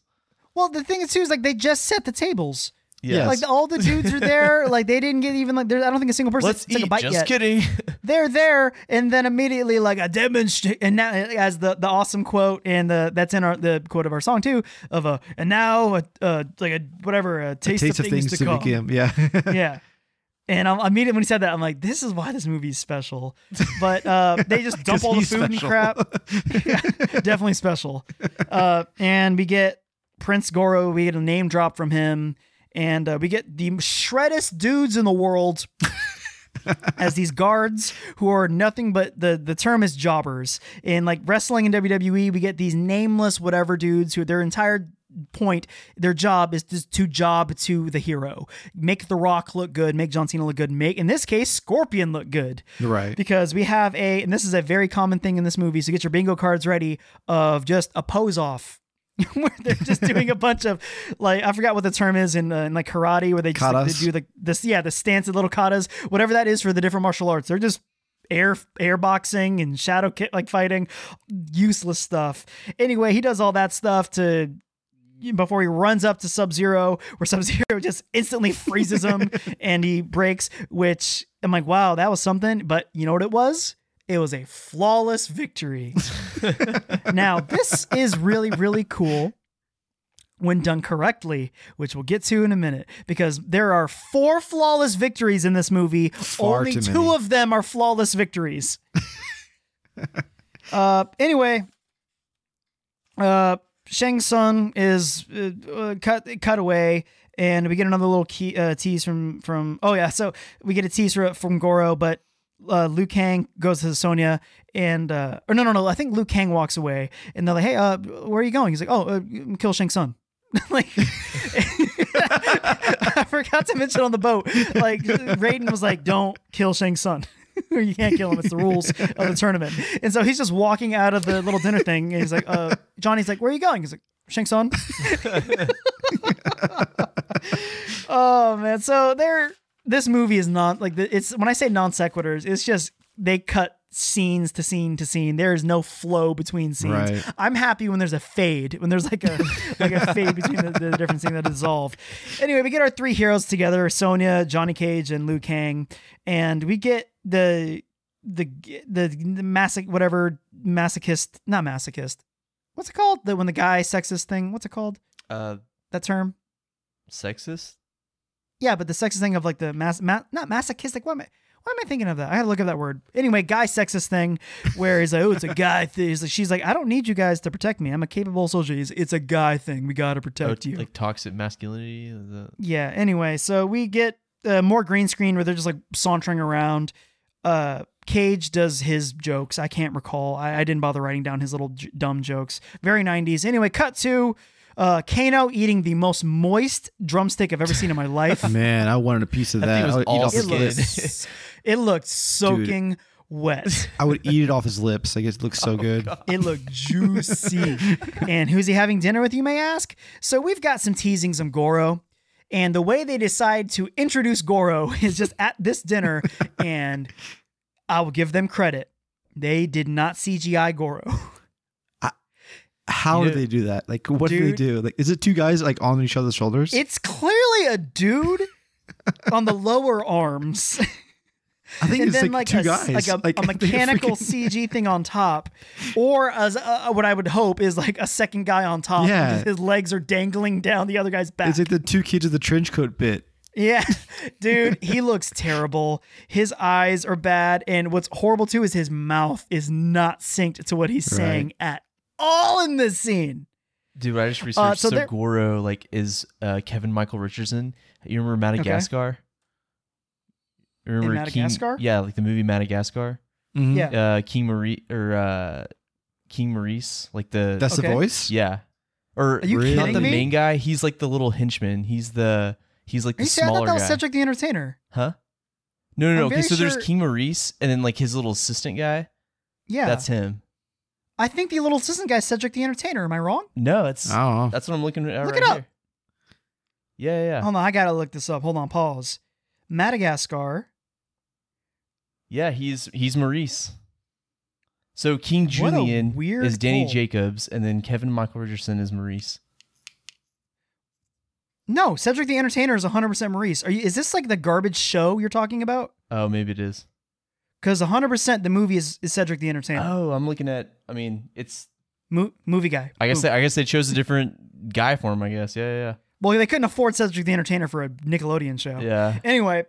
Well, the thing is too is like they just set the tables. Yeah, Like all the dudes are there. Like they didn't get even like there. I don't think a single person Let's took eat. a bite Just yet. kidding. they're there and then immediately like a demonstrate and now as the the awesome quote and the that's in our the quote of our song too of a and now a, uh like a whatever a taste, Taste of things, to, come become. Yeah. yeah And I'm immediately when he said that, I'm like, this is why this movie is special. But uh, they just dump all the food and crap. Yeah, definitely special. Uh, and we get Prince Goro. We get a name drop from him, and uh, we get the shreddest dudes in the world as these guards who are nothing but the the term is jobbers. In like wrestling in WWE, we get these nameless whatever dudes who their entire point their job is just to job to the hero. Make the rock look good make john cena look good make in this case scorpion look good. Right. because we have a and this is a very common thing in this movie so get your bingo cards ready of just a pose off. Where they're just doing a bunch of like I forgot what the term is in, uh, in like karate where they just like, they do the this yeah the stance of little katas whatever that is for the different martial arts. They're just air air boxing and shadow kick like fighting. Useless stuff. Anyway he does all that stuff to before he runs up to Sub Zero, where Sub Zero just instantly freezes him and he breaks, which I'm like, wow, that was something. But you know what it was? It was a flawless victory. now, this is really, really cool when done correctly, which we'll get to in a minute, because there are four flawless victories in this movie. Far Only two many. of them are flawless victories. uh, anyway, uh, Shang Tsung is uh, uh, cut cut away, and we get another little key, uh, tease from from. Oh yeah, so we get a tease fro- from Goro, but uh, Liu Kang goes to Sonya, and uh, or no no no, I think Liu Kang walks away, and they're like, hey, uh, where are you going? He's like, oh, uh, kill Shang Tsung. like I forgot to mention on the boat, like Raiden was like, "Don't kill Shang Tsung." you can't kill him. It's the rules of the tournament. And so he's just walking out of the little dinner thing. And he's like, uh, Johnny's like, where are you going? He's like, Shang Tsung. oh man. So there, this movie is not like it's when I say non sequiturs, it's just they cut scenes to scene to scene. There is no flow between scenes. Right. I'm happy when there's a fade, when there's like a like a fade between the, the different scenes that dissolve. Anyway, we get our three heroes together: Sonya, Johnny Cage, and Liu Kang, and we get the the the, the masoch whatever masochist, not masochist. What's it called? The when the guy sexist thing. What's it called? Uh, That term? sexist. Yeah, but the sexist thing of like the mass, ma- not masochistic. What am I? Why am I thinking of that? I had to look up that word. Anyway, guy sexist thing, where he's like, oh, it's a guy thing. Like, she's like, I don't need you guys to protect me. I'm a capable soldier. He's, it's a guy thing. We gotta Oh, protect you. like toxic masculinity. yeah. Anyway, so we get uh, more green screen where they're just like sauntering around. Uh, Cage does his jokes. I can't recall. I, I didn't bother writing down his little j- dumb jokes. Very 90s. Anyway, cut to uh, Kano eating the most moist drumstick I've ever seen in my life. Man, I wanted a piece of That that. thing was I would, eat off his lips. looks, it looked soaking wet. I would eat it off his lips. I guess it looks so good. It looked juicy. and who's he having dinner with, you may ask? So we've got some teasings of Goro. And the way they decide to introduce Goro is just at this dinner. and I will give them credit. They did not CGI Goro. How You did know- they do that? Like, what did Dude. they do? Like, is it two guys like on each other's shoulders? It's clearly a dude on the lower arms. I think and it's then like, like, two a, guys, like a, a mechanical freaking- CG thing on top, or as uh, what I would hope is like a second guy on top. Yeah. just his legs are dangling down the other guy's back. It's like the two kids of the trench coat bit. Yeah, dude, he looks terrible. His eyes are bad, and what's horrible too is his mouth is not synced to what he's saying at all in this scene. Dude, I just researched. so so there- Goro like is uh, Kevin Michael Richardson. You remember Madagascar? You remember Madagascar? King, yeah, like the movie Madagascar. Mhm. Yeah. Uh, King Marie or uh, King Maurice, like the That's Okay. the voice. yeah, or Are you Really? not the me? main guy. He's like the little henchman. He's the he's like Are the you saying I smaller thought that was guy. Cedric the Entertainer? Huh? No, no, no. Okay, so sure- there's King Maurice, and then like his little assistant guy. Yeah, That's him. I think the little assistant guy is Cedric the Entertainer. Am I wrong? No, it's I don't know. that's what I'm looking at Look right it up. here. Yeah, yeah, yeah. Hold on, I gotta look this up. Hold on, pause. Madagascar. Yeah, he's he's Maurice. So King What a Julien weird is Danny pull. Jacobs, and then Kevin Michael Richardson is Maurice. No, Cedric the Entertainer is 100% Maurice. Are you? Is this like the garbage show you're talking about? Oh, maybe it is. Because 100% the movie is, is Cedric the Entertainer. Oh, I'm looking at. I mean, it's. Mo- movie guy. I guess they, I guess they chose a different guy for him. I guess. Yeah, yeah, Well, they couldn't afford Cedric the Entertainer for a Nickelodeon show. yeah. Anyway,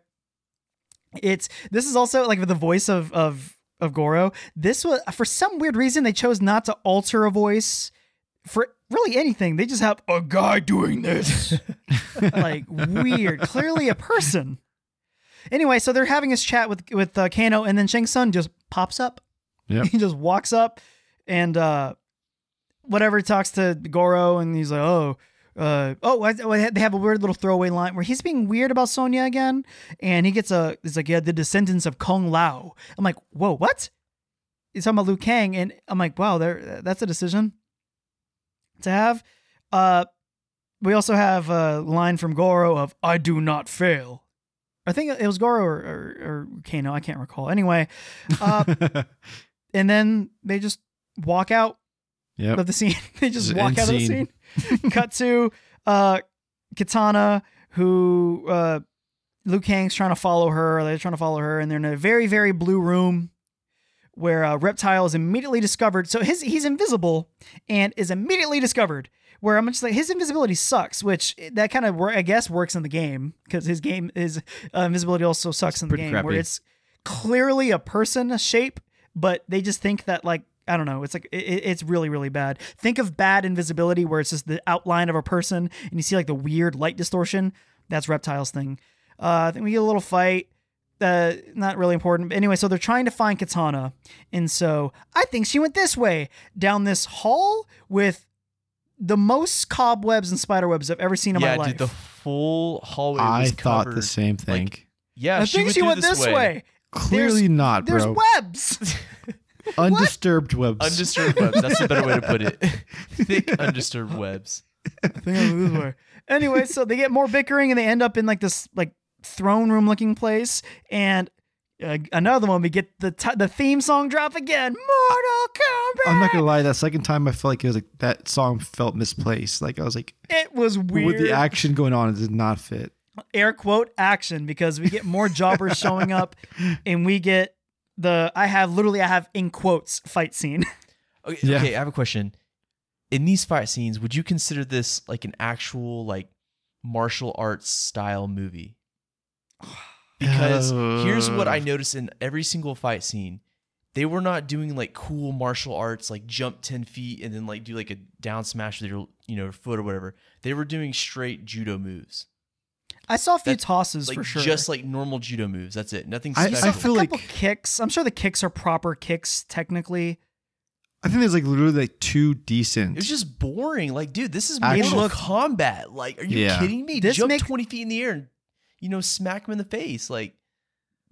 It's this is also like the voice of of of Goro. This was for some weird reason they chose not to alter a voice for really anything. They just have a guy doing this. like weird, clearly a person. Anyway, so they're having this chat with with uh, Kano, and then Shang Tsung just pops up. Yeah. He just walks up and uh, whatever talks to Goro, and he's like, "Oh, uh, oh." I- I- They have a weird little throwaway line where he's being weird about Sonya again, and he gets a. He's like, "Yeah, the descendants of Kung Lao." I'm like, "Whoa, what?" He's talking about Liu Kang, and I'm like, "Wow, there, that's a decision to have." Uh, we also have a line from Goro of "I do not fail." I think it was Goro or, or, or Kano. I can't recall. Anyway, uh, and then they just walk out Yep. of the scene. they just walk out of the scene. Cut to uh, Kitana, who uh, Liu Kang's trying to follow her. They're trying to follow her, and they're in a very, very blue room where uh, Reptile is immediately discovered. So his he's invisible and is immediately discovered. Where I'm just like his invisibility sucks, which that kind of I guess works in the game because his game his uh, invisibility also sucks in the game where it's clearly a person shape, but they just think that like I don't know. It's like it, it's really really bad. Think of bad invisibility where it's just the outline of a person and you see like the weird light distortion. That's Reptile's thing. Uh, I think we get a little fight. Uh, not really important. But anyway, so they're trying to find Kitana, and so I think she went this way down this hall with the most cobwebs and spiderwebs I've ever seen in yeah, my life. dude, the full hallway I was thought covered. the same thing. Like, yeah, I she think went, she went this way. Clearly not, bro. There's webs. Undisturbed webs. Undisturbed webs. That's the better way to put it. Thick, undisturbed webs. I think I went this way. Anyway, so they get more bickering and they end up in like this like throne room looking place. And uh, another one, we get the t- the theme song drop again. Mortal Kombat. I'm not gonna lie. That second time, I felt like it was like that song felt misplaced. Like I was like, It was weird. with the action going on, it did not fit. air quote action because we get more jobbers showing up and we get the I have literally I have in quotes fight scene. Okay, Yeah. okay, I have a question. In these fight scenes, would you consider this like an actual like martial arts style movie? Because here's what I Uh. noticed in every single fight scene. They were not doing like cool martial arts, like jump 10 feet and then like do like a down smash with your, you know, foot or whatever. They were doing straight judo moves. I saw a few That's, tosses Like for sure. just like normal judo moves. That's it. Nothing I- I feel a like- couple kicks. I'm sure the kicks are proper kicks technically. I think there's like literally like two decent. It was just boring. Like, dude, this is Action. Mortal Look- Kombat. Like, are you Yeah. kidding me? This Jump make- 20 feet in the air and, you know, smack him in the face. Like,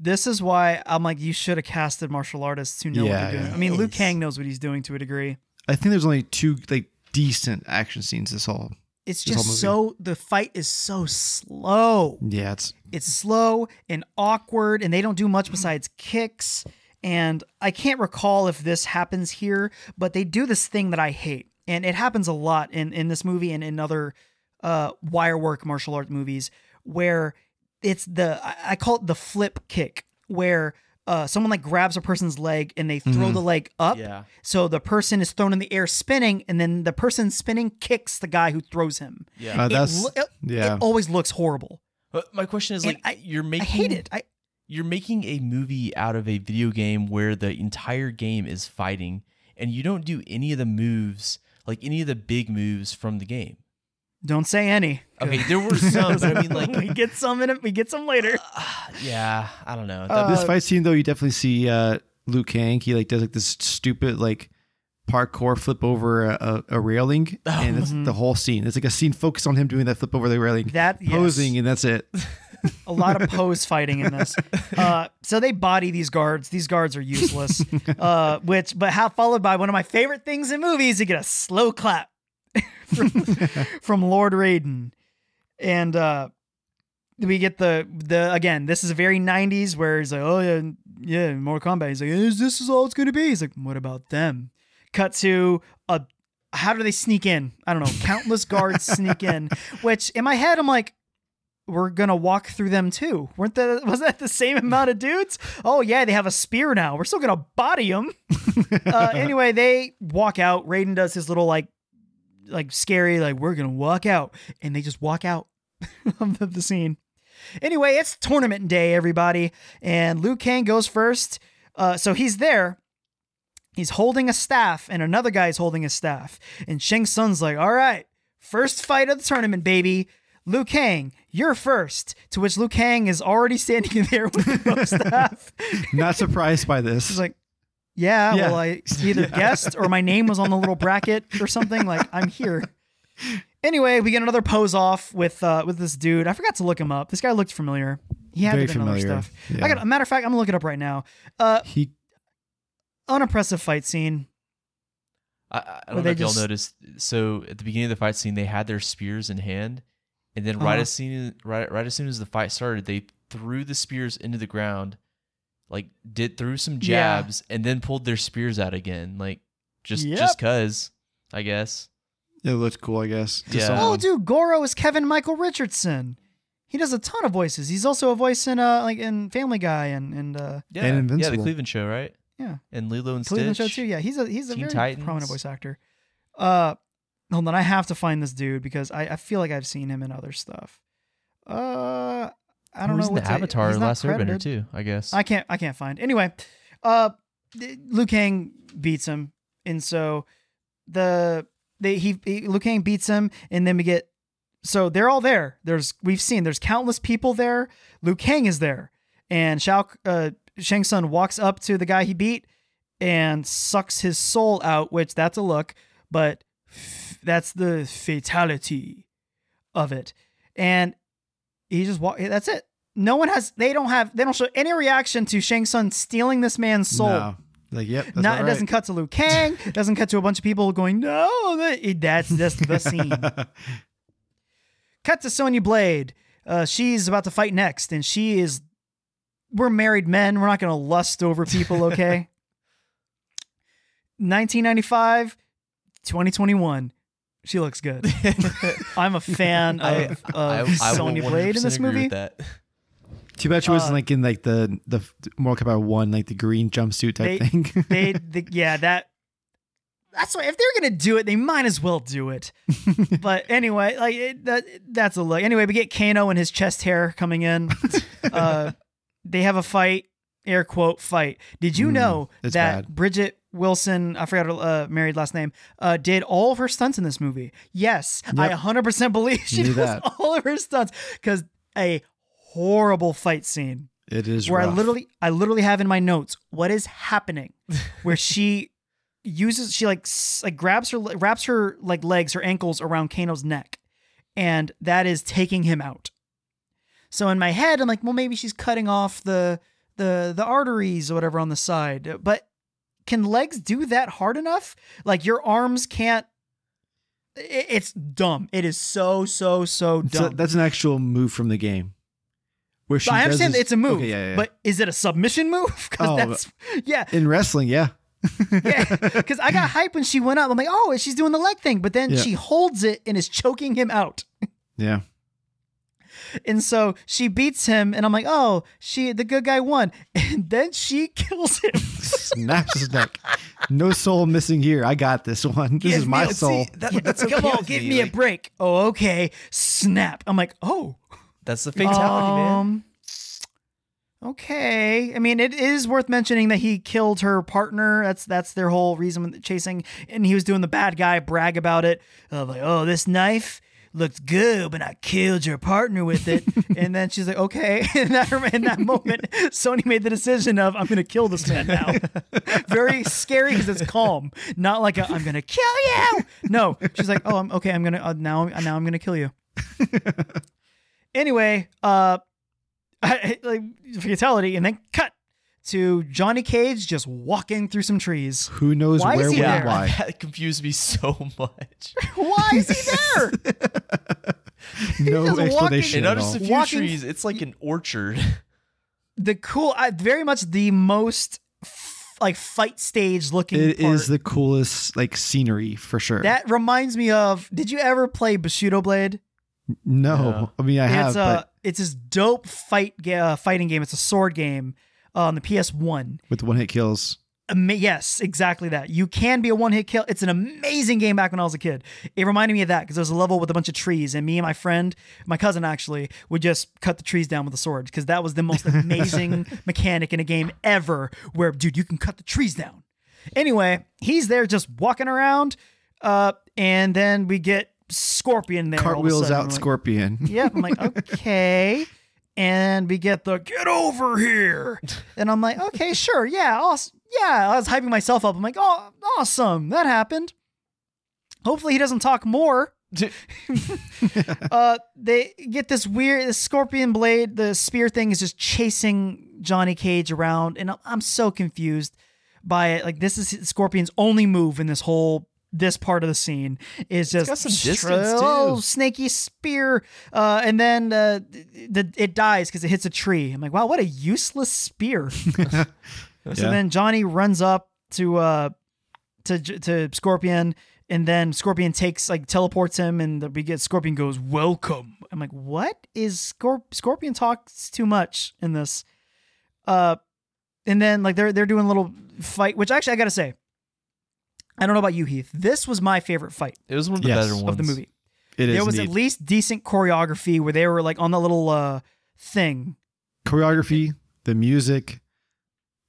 This is why I'm like you should have casted martial artists who know what Yeah, they're doing. yeah. I mean, Liu Yes. Kang knows what he's doing to a degree. I think there's only two like decent action scenes. This whole. It's just so the fight is so slow. Yeah, it's it's slow and awkward and they don't do much besides kicks and i can't recall if this happens here but they do this thing that i hate and it happens a lot in in this movie and in other uh wire work martial art movies where it's the i I call it the flip kick where uh, someone like grabs a person's leg and they throw the leg up. Yeah. So the person is thrown in the air spinning, and then the person spinning kicks the guy who throws him. yeah. uh, that's lo- it, yeah. it always looks horrible. but my question is and like, I- you're making I hate it. I you're making a movie out of a video game where the entire game is fighting and you don't do any of the moves, like any of the big moves from the game. Don't say any. Okay, there were some, but I mean, like, we get some in it. We get some later. yeah, I don't know. Uh, this fight scene though, you definitely see uh, Liu Kang. He like does like this stupid like parkour flip over a, a, a railing, and it's the whole scene. It's like a scene focused on him doing that flip over the railing, That yes. posing, and that's it. a lot of pose fighting in this. Uh, so they body these guards. These guards are useless. Uh, which, but how followed by one of my favorite things in movies, you get a slow clap from, from Lord Raiden, and uh, we get the the again. This is very '90s where he's like, oh yeah, yeah, Mortal Kombat. He's like, is this is all it's gonna be? He's like, what about them? Cut to a. How do they sneak in? I don't know. Countless guards sneak in. Which in my head, I'm like, we're gonna walk through them too. Weren't that was that the same amount of dudes? Oh yeah, they have a spear now. We're still gonna body them. uh, anyway, they walk out. Raiden does his little like like scary like we're gonna walk out, and they just walk out of the, scene. Anyway, it's tournament day, everybody, and Liu Kang goes first. Uh, so he's there. He's holding a staff, and another guy's holding a staff. And Shang Tsung's like, "All right, first fight of the tournament, baby." Liu Kang, you're first. To which Liu Kang is already standing there with the staff. Not surprised by this. He's like, yeah, Yeah. well, I either guessed or my name was on the little bracket or something. Like, I'm here. Anyway, we get another pose off with uh, with this dude. I forgot to look him up. This guy looked familiar. He had Very to have other familiar. stuff. Yeah. I got a matter of fact, I'm gonna look it up right now. Uh, he unimpressive fight scene. I, I don't they know if y'all noticed. So at the beginning of the fight scene, they had their spears in hand, and then right Uh-huh. as soon right right as soon as the fight started, they threw the spears into the ground, like did threw some Yeah. jabs, and then pulled their spears out again, like just Yep. just cause, I guess. it looked cool, I guess. Yeah. someone. Oh, dude, Goro is Kevin Michael Richardson. He does a ton of voices. He's also a voice in uh like in Family Guy and and uh Yeah, And Invincible. yeah, the Cleveland show, right? yeah. And Lilo and Cleveland Stitch. show too. Yeah, he's a he's a Teen very Titans. prominent voice actor. Uh, hold on, I have to find this dude because I, I feel like I've seen him in other stuff. Uh, I don't Who know the Avatar Last Airbender too, I guess. I can't I can't find. Anyway, uh, Liu Kang beats him, and so the they he, he Liu Kang beats him, and then we get so they're all there. There's we've seen there's countless people there. Liu Kang is there, and Shao uh, Shang Tsung walks up to the guy he beat and sucks his soul out, which that's a look, but f- that's the fatality of it, and he just walk. That's it. No one has. They don't have. They don't show any reaction to Shang Tsung stealing this man's soul. No. Like, yep. That's Not, all it doesn't cut to Liu Kang. It doesn't cut to a bunch of people going, no, that- that's that's the scene. cut to Sonya Blade. Uh, she's about to fight next, and she is. We're married men. We're not going to lust over people, okay? 1995, 2021. She looks good. I'm a fan I, of, of I, I Sonya Blade in this agree movie. Too bad she wasn't Uh, like in like the the Mortal Kombat one, like the green jumpsuit type They- thing. they, the, yeah, that. That's why if they're gonna do it, they might as well do it. but anyway, like it, that, that's a look. Anyway, we get Kano and his chest hair coming in. uh, they have a fight, air quote fight. Did you Mm, know that bad. Bridgette Wilson, I forgot her uh, married last name, uh, did all of her stunts in this movie? Yes, I 100% believe she does all of her stunts because a horrible fight scene it is where I literally I literally have in my notes what is happening where she uses she like like grabs her wraps her like legs her ankles around Kano's neck and that is taking him out. So in my head I'm like well maybe she's cutting off the the the arteries or whatever on the side but can legs do that hard enough? Like your arms can't it's dumb. It is so so so dumb. that's an actual move from the game. Where she But I understand this- it's a move, Okay, yeah, yeah. but is it a submission move? Because Oh, that's yeah, in wrestling, yeah. yeah. Because I got hype when she went up. I'm like, oh, she's doing the leg thing, but then Yeah. she holds it and is choking him out. Yeah. And so she beats him, and I'm like, oh, she the good guy won, and then she kills him. Snaps his neck. No soul missing here. I got this one. This is my soul. that, that's Come on, give me, me, like, a break. Oh, okay. Snap. I'm like, oh, That's the fatality, man. Um, Okay. I mean, it is worth mentioning that he killed her partner. That's that's their whole reason with chasing. And he was doing the bad guy brag about it. Of like, oh, this knife looked good, but I killed your partner with it. and then she's like, okay. And that, in that moment, Sonya made the decision of, I'm going to kill this man now. Very scary because it's calm, not like i am going to kill you. No, she's like, oh, I'm okay. I'm gonna uh, now. Now I'm going to kill you. Anyway, uh, I, like fatality, and then cut to Johnny Cage just walking through some trees. Who knows Why is where, he when, there? and why? That confused me so much. Why is he there? No just walking- explanation And at not all. just a few Walking- trees, it's like an orchard. the cool, I, very much the most f- like fight stage looking. It part. is the coolest like scenery for sure. that reminds me of. Did you ever play Bushido Blade? No. I mean I have, it's a but it's this dope fight uh, fighting game. It's a sword game uh, on the PS One. with one hit kills. Ama- yes, exactly that. You can be a one hit kill. It's an amazing game back when I was a kid. It reminded me of that because there was a level with a bunch of trees, and me and my friend, my cousin actually, would just cut the trees down with a sword because that was the most amazing mechanic in a game ever. Where, dude, you can cut the trees down. Anyway, he's there just walking around, uh, and then we get Scorpion there. all of a Cartwheels out, like, Scorpion. Yep. I'm like, okay. And we get the get over here. And I'm like, okay, sure. Yeah. Awesome. Yeah. I was hyping myself up. I'm like, oh, awesome. That happened. Hopefully he doesn't talk more. uh, they get this weird the scorpion blade, the spear thing is just chasing Johnny Cage around, and I'm, I'm so confused by it. Like this is Scorpion's only move in this whole this part of the scene is just got some distance, oh, too. snaky spear, uh, and then uh, the, it dies because it hits a tree. I'm like, wow, what a useless spear. So Yeah. then Johnny runs up to uh to to Scorpion, and then Scorpion takes like teleports him, and we get Scorpion goes welcome. I'm like, what is Scorp- Scorpion talks too much in this? Uh, and then like they're they're doing a little fight, which actually I gotta say, I don't know about you, Heath. This was my favorite fight It was one of the Yes. better ones of the movie. It is there was neat. at least decent choreography where they were like on the little uh thing. choreography, the music.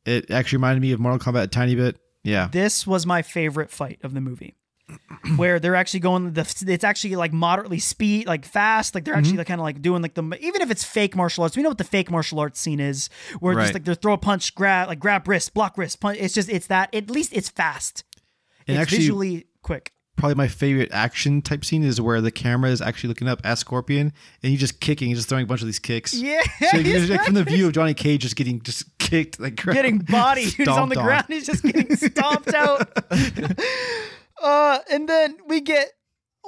It actually reminded me of Mortal Kombat a tiny bit. Yeah. This was my favorite fight of the movie. Where they're actually going the it's actually like moderately speed like fast like they're actually Mm-hmm. like kind of like doing like the even if it's fake martial arts we know what the fake martial arts scene is where it's just like they throw a punch grab like grab wrist block wrist punch it's just it's that at least it's fast And it's actually- visually quick Probably my favorite action type scene is where the camera is actually looking up at Scorpion and he's just kicking, he's just throwing a bunch of these kicks. yeah So you he's just, like, from the view of Johnny Cage just getting just kicked like getting body he's on the on. ground he's just getting stomped out uh and then we get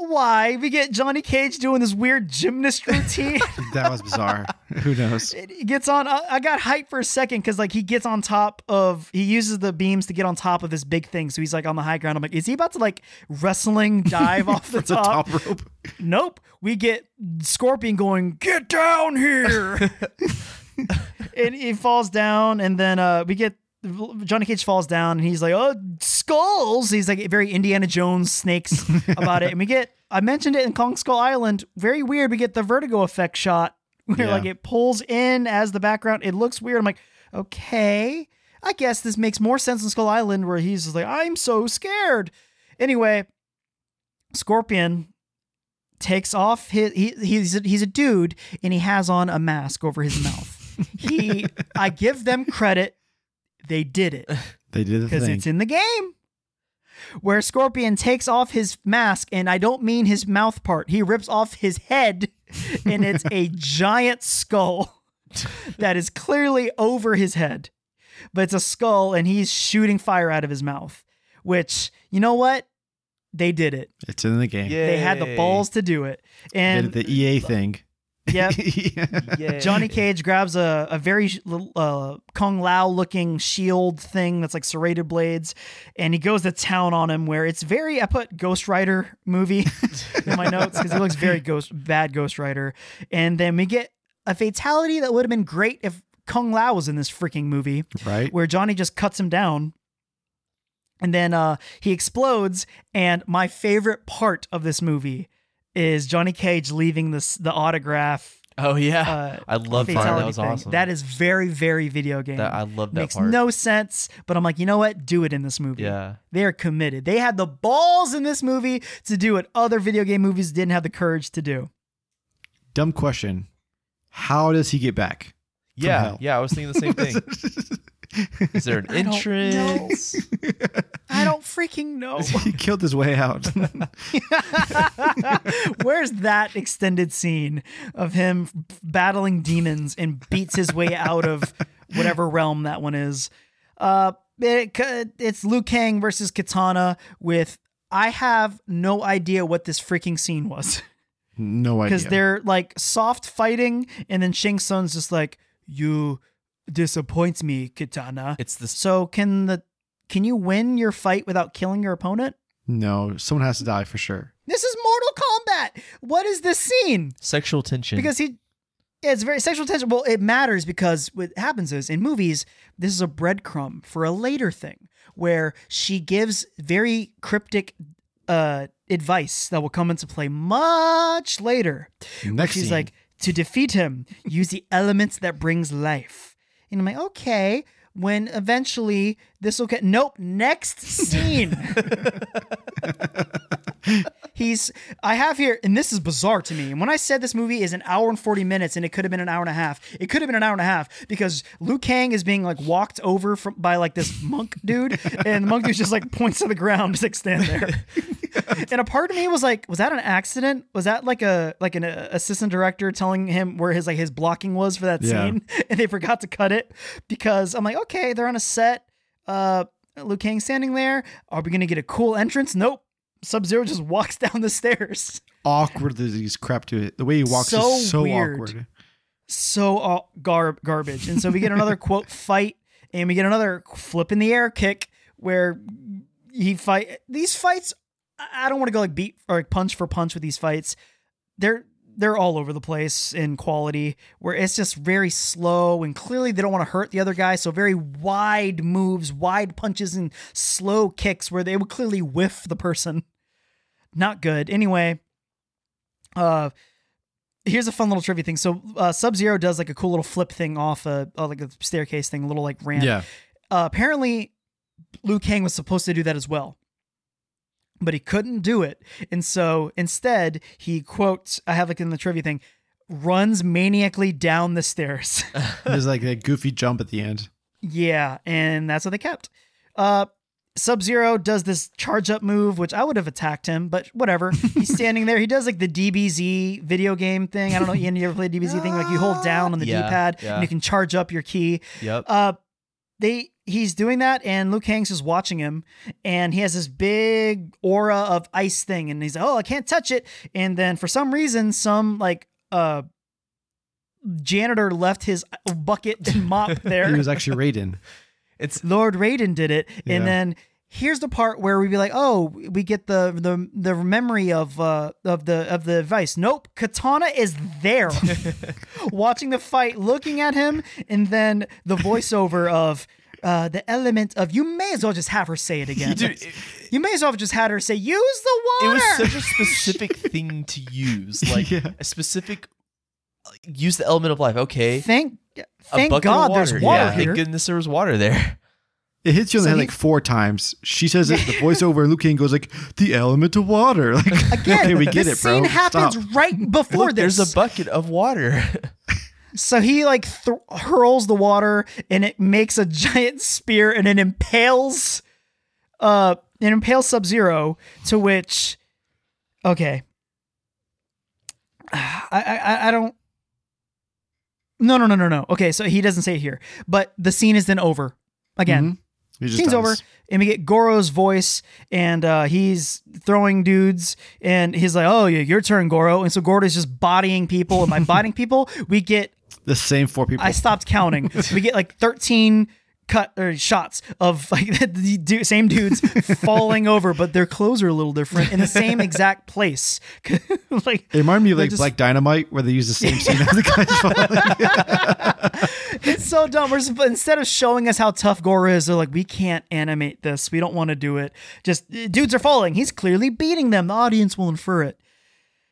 why we get Johnny Cage doing this weird gymnast routine That was bizarre. Who knows? he gets on I, I got hyped for a second because like he gets on top of he uses the beams to get on top of this big thing so he's like on the high ground i'm like is he about to like wrestling dive off the The top, top rope. nope we get scorpion going get down here and he falls down and then uh we get Johnny Cage falls down and he's like, "Oh, skulls!" He's like very Indiana Jones snakes about it, and we get I mentioned it in Kong Skull Island. Very weird. We get the vertigo effect shot where Yeah. like it pulls in as the background. It looks weird. I'm like, okay, I guess this makes more sense in Skull Island where he's just like, I'm so scared. Anyway, Scorpion takes off his he, he's a, he's a dude and he has on a mask over his mouth. he I give them credit. They did it They did the because it's in the game. Where Scorpion takes off his mask, and I don't mean his mouth part. He rips off his head, and it's a giant skull that is clearly over his head. But it's a skull, and he's shooting fire out of his mouth. Which, you know what? They did it. it's in the game. They had the balls to do it. They And did the EA thing. Yep, Yay. Johnny Cage grabs a, a very uh, Kung Lao looking shield thing that's like serrated blades, and he goes to town on him. Where it's very, I put Ghost Rider movie in my notes because he looks very ghost bad Ghost Rider. And then we get a fatality that would have been great if Kung Lao was in this freaking movie, Right? where Johnny just cuts him down. And then uh, he explodes. And my favorite part of this movie is Johnny Cage leaving this the autograph Oh yeah, uh, I love that. That was thing. awesome. That is very, very video game. That- I love that Makes part. no sense, but I'm like, you know what? Do it in this movie. Yeah. They are committed. They had the balls in this movie to do what other video game movies didn't have the courage to do. Dumb question. How does he get back? yeah, yeah. I was thinking the same thing. Is there an I don't entrance? I don't freaking know. he killed his way out. Where's that extended scene of him battling demons and beats his way out of whatever realm that one is? Uh, it, it's Liu Kang versus Kitana with I have no idea what this freaking scene was no idea. because they're like soft fighting, and then Shang Tsung's just like you disappoints me, Kitana. It's the so can the can you win your fight without killing your opponent? no, someone has to die for sure. This is Mortal Kombat. What is this scene? sexual tension. Because he Yeah, it's very sexual tension. Well, it matters because what happens is in movies, this is a breadcrumb for a later thing where she gives very cryptic uh, advice that will come into play much later. Next She's scene. like, to defeat him, use the elements that brings life. And I'm like, okay. When eventually this will get nope. Next scene. He's I have here, and this is bizarre to me. And when I said this movie is an hour and 40 minutes and it could have been an hour and a half, it could have been an hour and a half because Liu Kang is being like walked over from by like this monk dude, and the monk dude just like points to the ground, just like stand there. and a part of me was like, was that an accident? Was that like a like an uh, assistant director telling him where his like his blocking was for that Yeah. scene, and they forgot to cut it? Because I'm like, okay, they're on a set. Uh, Liu Kang standing there. Are we gonna get a cool entrance? Nope. Sub Zero just walks down the stairs. awkward that he's crap to it. The way he walks So is so weird. awkward. So uh, gar- garbage. And so we get another quote fight, and we get another flip in the air kick where he fight. These fights, I I don't want to go like beat or like punch for punch with these fights. They're they're all over the place in quality where it's just very slow and clearly they don't want to hurt the other guy so very wide moves wide punches and slow kicks where they would clearly whiff the person not good anyway uh here's a fun little trivia thing so uh sub zero does like a cool little flip thing off a, uh, like a staircase thing a little like ramp Yeah. uh, apparently Liu Kang was supposed to do that as well. But he couldn't do it. And so instead, he quotes, I have like in the trivia thing, runs maniacally down the stairs. There's like a goofy jump at the end. yeah, and that's what they kept. Uh Sub Zero does this charge up move, which I would have attacked him, but whatever. He's standing there. He does like the DBZ video game thing. I don't know, Ian, you ever played DBZ thing? Like you hold down on the Yeah, D-pad yeah. and you can charge up your ki. Yep. Uh, they he's doing that, and Liu Kang's is watching him, and he has this big aura of ice thing, and he's like, "Oh, I can't touch it." And then for some reason, some like uh janitor left his bucket and mop there. He was actually Raiden. It's Lord Raiden did it, Yeah. and then here's the part where we'd be like, "Oh, we get the the the memory of uh of the of the advice." Nope, Kitana is there, watching the fight, looking at him, and then the voiceover of. Uh, the element of you may as well just have her say it again. Dude, it- you may as well have just had her say, "Use the water." it was such a specific thing to use, like Yeah. a specific use the element of life. Okay, thank, thank God, there's water. water yeah, here. Thank goodness there was water there. It hits you on So the head he- like four times. She says it, the voiceover, and Liu Kang goes like, "The element of water." Like, Again, okay, we get it, bro. scene happens Stop. right before Look, this. there's a bucket of water. So he like th- hurls the water and it makes a giant spear and it impales uh it impales Sub Zero to which okay. I, I I don't No no no no no. Okay, so he doesn't say it here. But the scene is then over. Again. He just Scene's over, and we get Goro's voice, and uh, he's throwing dudes, and he's like, "Oh, yeah, your turn, Goro." And so Goro's just bodying people, and by bodying people, we get The same four people. I stopped counting. we get like 13 cut or shots of like the du- same dudes falling over, but their clothes are a little different in the same exact place. like it reminded me of like just- Black Dynamite, where they use the same scene as the guys falling. it's so dumb. We're supp- instead of showing us how tough Goro is, they're like, we can't animate this. We don't want to do it. Just dudes are falling. He's clearly beating them. The audience will infer it.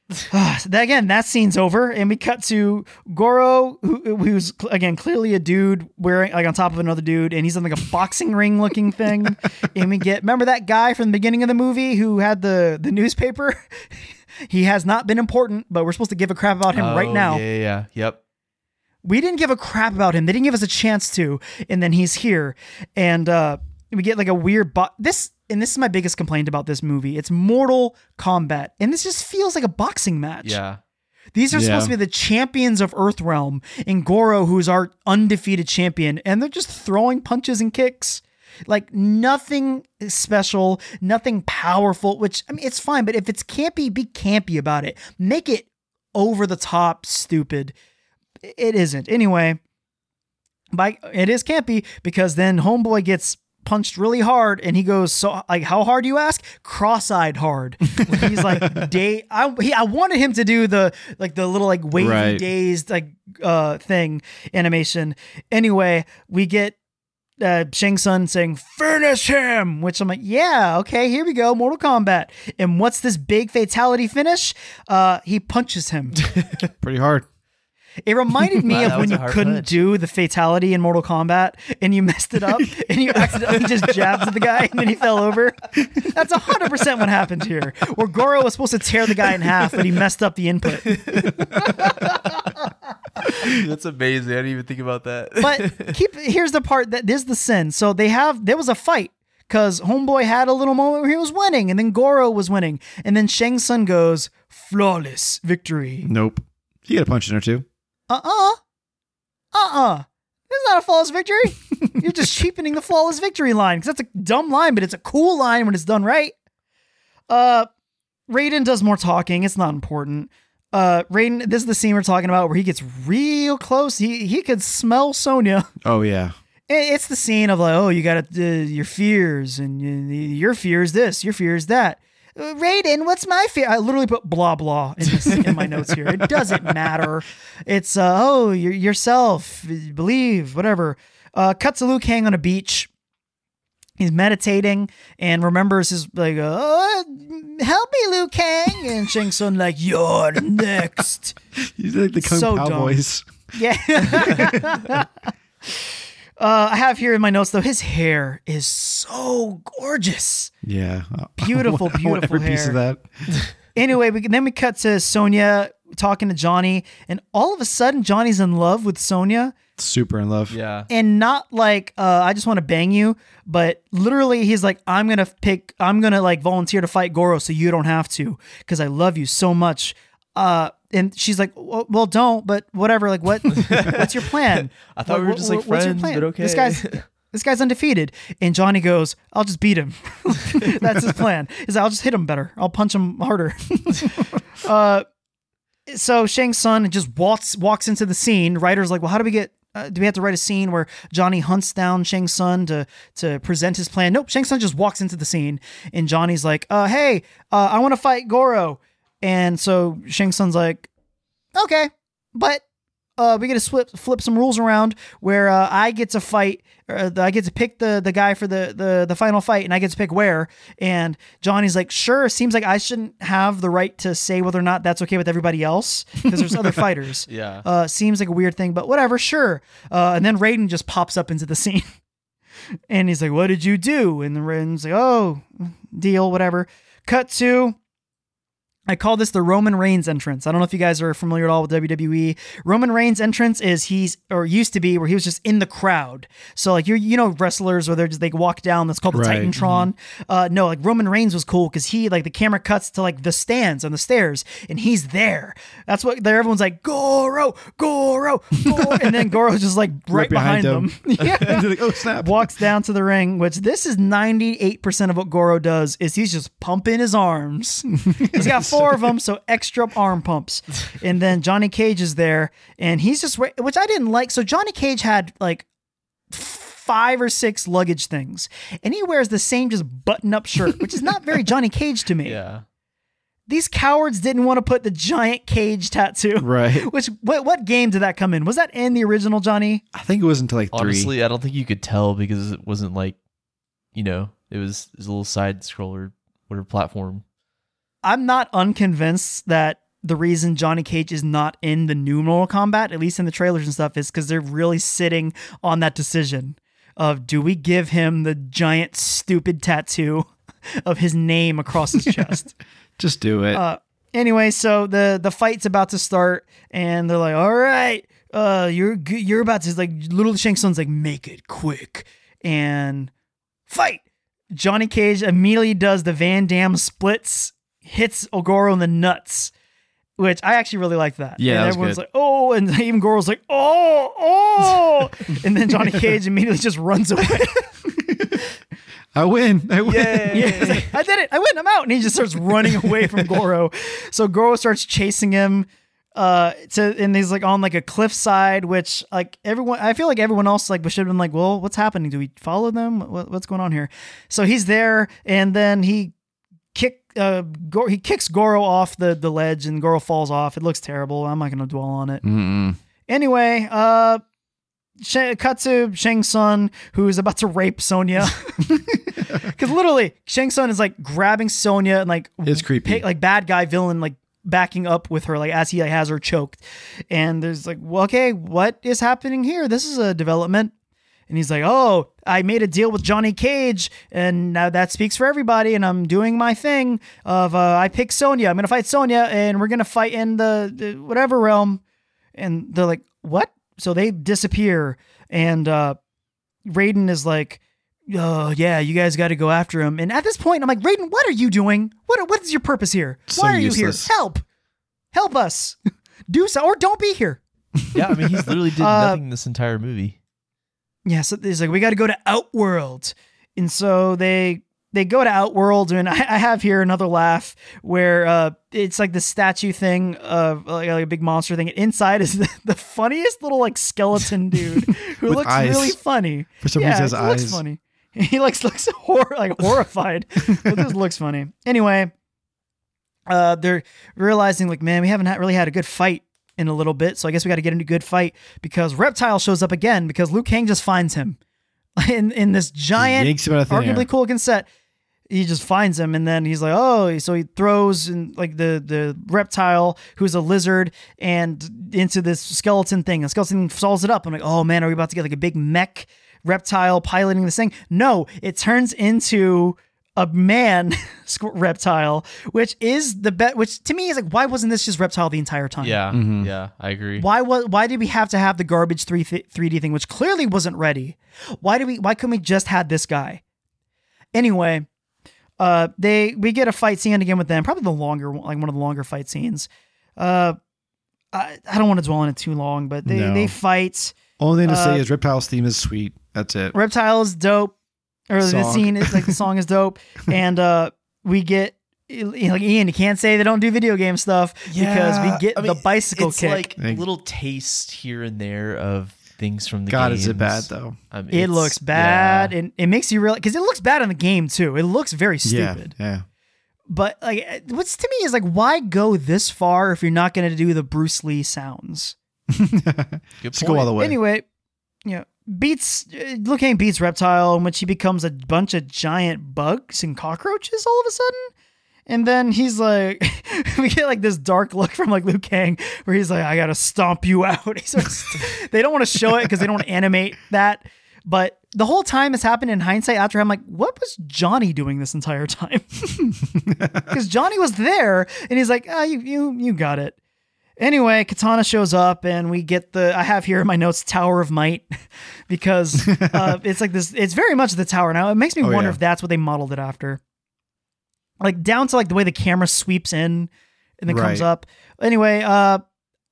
So that- again, that scene's over, and we cut to Goro, who, who's again clearly a dude wearing like on top of another dude, and he's in like a boxing ring looking thing. and we get remember that guy from the beginning of the movie who had the the newspaper. he has not been important, but we're supposed to give a crap about him right Oh, now. Yeah, yeah, yeah. Yep. We didn't give a crap about him. They didn't give us a chance to, and then he's here, and uh, we get like a weird. Bo- this and this is my biggest complaint about this movie. It's Mortal Kombat, and this just feels like a boxing match. Yeah. These are supposed to be the champions of Earthrealm, and Goro, who's our undefeated champion, and they're just throwing punches and kicks. Like nothing special, nothing powerful, which I mean, it's fine, but if it's campy, be campy about it. Make it over the top, stupid. It isn't. Anyway, by it is campy because then Homeboy gets punched really hard, and he goes, "So, like, how hard you ask? Cross-eyed hard." He's like, "Day." I he, I wanted him to do the like the little like wavy Right. dazed like uh thing animation. Anyway, we get uh, Shang Tsung saying "Finish him," which I'm like, "Yeah, okay, here we go, Mortal Kombat." And what's this big fatality finish? Uh, he punches him. Pretty hard. It reminded me Wow, of when you couldn't punch. do the fatality in Mortal Kombat and you messed it up and you accidentally just jabbed at the guy and then he fell over. That's 100% what happened here. Where Goro was supposed to tear the guy in half, but he messed up the input. That's amazing. I didn't even think about that. But keep here's the part that there's the sin. So they have there was a fight because Homeboy had a little moment where he was winning and then Goro was winning. And then Shang Tsung goes, flawless victory. Nope. He got a punch in there too. Uh-uh. Uh-uh. It's not a flawless victory. You're just cheapening the flawless victory line because that's a dumb line, but it's a cool line when it's done right. Uh, Raiden does more talking. It's not important. Uh, Raiden, this is the scene we're talking about where he gets real close. He he could smell Sonya. Oh yeah. It's the scene of like, oh, you got uh, your fears, and you, your fear is this, your fear is that. Raiden, what's my fear? I literally put blah blah in, this, in my notes here. It doesn't matter. It's uh, oh, your yourself, believe, whatever. Uh, cuts to Liu Kang on a beach. He's meditating and remembers his like, oh, help me, Liu Kang, and Shang Tsung like, you're next. He's like the Kung So Pao dumb. voice. Yeah. Uh, I have here in my notes though, his hair is so gorgeous. Yeah. Beautiful, I want beautiful every piece of that. Anyway, we, then we cut to Sonya talking to Johnny, and all of a sudden, Johnny's in love with Sonya. Super in love. yeah. and not like uh, I just want to bang you, but literally, he's like, I'm gonna pick, I'm gonna like volunteer to fight Goro, so you don't have to, because I love you so much. Uh, and she's like, well, well, don't, but whatever. Like, what? what's your plan? I thought we were just, like, what's your friends, plan? but okay. This guy's this guy's undefeated, and Johnny goes, "I'll just beat him." That's his plan. Is I'll just hit him better. I'll punch him harder. uh, so Shang Tsung just walks walks into the scene. Writer's like, "Well, how do we get?" Uh, do we have to write a scene where Johnny hunts down Shang Tsung to to present his plan? Nope. Shang Tsung just walks into the scene, and Johnny's like, "Uh, hey, uh, I want to fight Goro," and so Shang Tsung's like, "Okay, but uh, we get to flip flip some rules around where uh, I get to fight. Uh, I get to pick the the guy for the, the the final fight, and I get to pick where. And Johnny's like, sure. Seems like I shouldn't have the right to say whether or not that's okay with everybody else because there's other fighters. Yeah. Uh, seems like a weird thing, but whatever. Sure. Uh, and then Raiden just pops up into the scene, and he's like, "What did you do?" And the Raiden's like, "Oh, deal, whatever." Cut to I call this the Roman Reigns entrance. I don't know if you guys are familiar at all with WWE. Roman Reigns entrance is he's or used to be where he was just in the crowd. So like you're you know wrestlers where they're just they walk down. That's called the Right. Titantron. Uh, no, like Roman Reigns was cool because he like the camera cuts to like the stands on the stairs and he's there. That's what there. Everyone's like Goro, Goro, Goro, and then Goro's just like right, behind, them. yeah. Like, oh snap. Walks down to the ring, which this is 98% of what Goro does is he's just pumping his arms. He's got four of them, so extra arm pumps. And then Johnny Cage is there and he's just which I didn't like. So Johnny Cage had like five or six luggage things and he wears the same just button up shirt, which is not very Johnny Cage to me. Yeah. These cowards didn't want to put the giant cage tattoo. Right. Which what what game did that come in? Was that in the original Johnny? I think it was until like three. Honestly, I don't think you could tell because it wasn't like, you know, it was, it was a little side scroller, whatever platform. I'm not unconvinced that the reason Johnny Cage is not in the new Mortal Kombat, at least in the trailers and stuff, is because they're really sitting on that decision of do we give him the giant stupid tattoo of his name across his chest? Just do it. Uh, anyway, so the the fight's about to start, and they're like, "All right, uh, you're you're about to like." Little Shang Tsung's like, "Make it quick," and fight. Johnny Cage immediately does the Van Damme splits, hits Ogoro in the nuts, which I actually really like that. Yeah, and that was everyone's good. like, "Oh," and even Goro's like, "Oh, oh," and then Johnny Cage immediately just runs away. I win. I win. Yeah, he's like, I did it. I win. I'm out. And he just starts running away from Goro. So Goro starts chasing him. uh to and he's like on like a cliffside which like everyone i feel like everyone else like should have been like well what's happening do we follow them what, what's going on here so he's there and then he uh he kicks goro off the the ledge and goro falls off it looks terrible i'm not gonna dwell on it Mm-mm. anyway uh Sh- cut to Shang Tsung, who's about to rape Sonya. Because literally, Shang Tsung is like grabbing Sonya and like It's creepy. pa- like bad guy villain, like backing up with her, like as he like, has her choked. And there's like, well, okay, what is happening here? This is a development. And he's like, oh, I made a deal with Johnny Cage, and now that speaks for everybody. And I'm doing my thing of uh, I pick Sonya. I'm gonna fight Sonya, and we're gonna fight in the, the whatever realm. And they're like, what? So they disappear, and uh, Raiden is like, oh yeah, you guys got to go after him. And at this point, I'm like, Raiden, what are you doing? What what is your purpose here? So Why are useless. you here? Help, help us, do so, or don't be here. Yeah, I mean, he's literally did Uh, nothing this entire movie. Yeah, so he's like, we got to go to Outworld, and so they they go to Outworld, and I, I have here another laugh where uh, it's like the statue thing of like, like a big monster thing. Inside is the, the funniest little like skeleton dude who looks eyes. really funny. For some yeah, reason, his he looks eyes. funny. He looks looks hor- like horrified. but this looks funny. Anyway, uh, they're realizing like, man, we haven't really had a good fight in a little bit, so I guess we got to get into a good fight because Reptile shows up again because Liu Kang just finds him in in this giant, yanks him out of thin arguably air. cool looking set. He just finds him and then he's like, oh, so he throws in like the the reptile who's a lizard and into this skeleton thing. The skeleton solves it up. I'm like, oh man, are we about to get like a big mech reptile piloting this thing? No, it turns into a man reptile, which is the bet. Which to me is like, why wasn't this just reptile the entire time? Yeah, Mhm. yeah, I agree. Why was why did we have to have the garbage three three D thing, which clearly wasn't ready? Why did we? Why couldn't we just had this guy? Anyway, uh, they we get a fight scene again with them, probably the longer like one of the longer fight scenes. Uh, I, I don't want to dwell on it too long, but they No. they fight. Only thing to Uh, say is Reptile's theme is sweet. That's it. Reptile's dope, or the Song. scene is like the song is dope, and uh, we get. Like Ian, you can't say they don't do video game stuff because we get I mean, the bicycle it's kick. like Like- little taste here and there of things from the game. God, games. is it bad though? I mean, It looks bad, yeah. and it makes you realize because it looks bad in the game too. It looks very stupid. Yeah, But like, what's to me is like, why go this far if you're not going to do the Bruce Lee sounds? Good Let's go all the way. Anyway, yeah, beats uh, Liu Kang beats Reptile, in which he becomes a bunch of giant bugs and cockroaches all of a sudden. And then he's like, we get like this dark look from like Liu Kang, where he's like, "I gotta stomp you out." They don't want to show it because they don't animate that. But the whole time it's happened in hindsight. After I'm like, what was Johnny doing this entire time? Because Johnny was there, and he's like, "Ah, you, you, you got it." Anyway, Kitana shows up, and we get the. I have here in my notes Tower of Might because uh, it's like this. It's very much the tower now. It makes me Oh, wonder yeah. if that's what they modeled it after, like down to like the way the camera sweeps in and then comes up. Anyway, uh,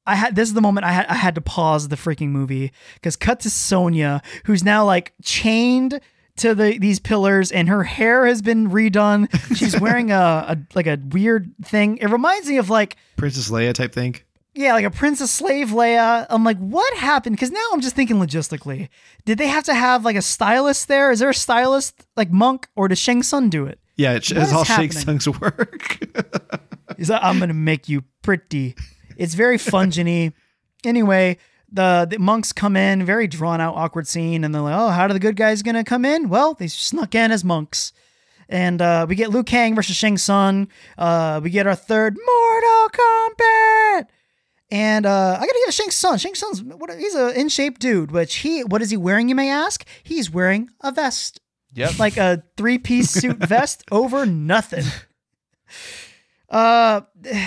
I had this is the moment I had I had to pause the freaking movie because cut to Sonya, who's now like chained to the these pillars and her hair has been redone. She's wearing a, a like a weird thing. It reminds me of like Princess Leia type thing. Yeah, like a princess slave Leia. I'm like, what happened? Because now I'm just thinking logistically. Did they have to have like a stylist there? Is there a stylist like monk, or does Shang Tsung do it? Yeah, it, What it's all happening? Sung's work. He's like, I'm gonna make you pretty. It's very funginy. anyway, the, the monks come in, very drawn out, awkward scene, and they're like, "Oh, how are the good guys gonna come in?" Well, they snuck in as monks, and uh, we get Liu Kang versus Shang Tsung. Uh, we get our third Mortal Kombat. And uh, I gotta give Shang Tsung. Shang Tsung's what, he's an in shape dude. Which he, what is he wearing? You may ask. He's wearing a vest, Yep. like a three piece suit vest over nothing. Uh,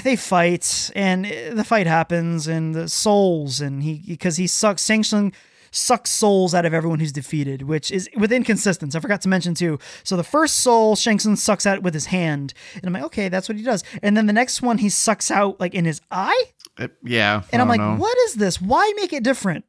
they fight, and the fight happens, and the souls, and he because he sucks. Shang Tsung sucks souls out of everyone who's defeated, which is with inconsistence. I forgot to mention too. So the first soul Shang Tsung sucks out with his hand, and I'm like, okay, that's what he does. And then the next one he sucks out like in his eye, It- yeah. and I I'm like, know. what is this? Why make it different?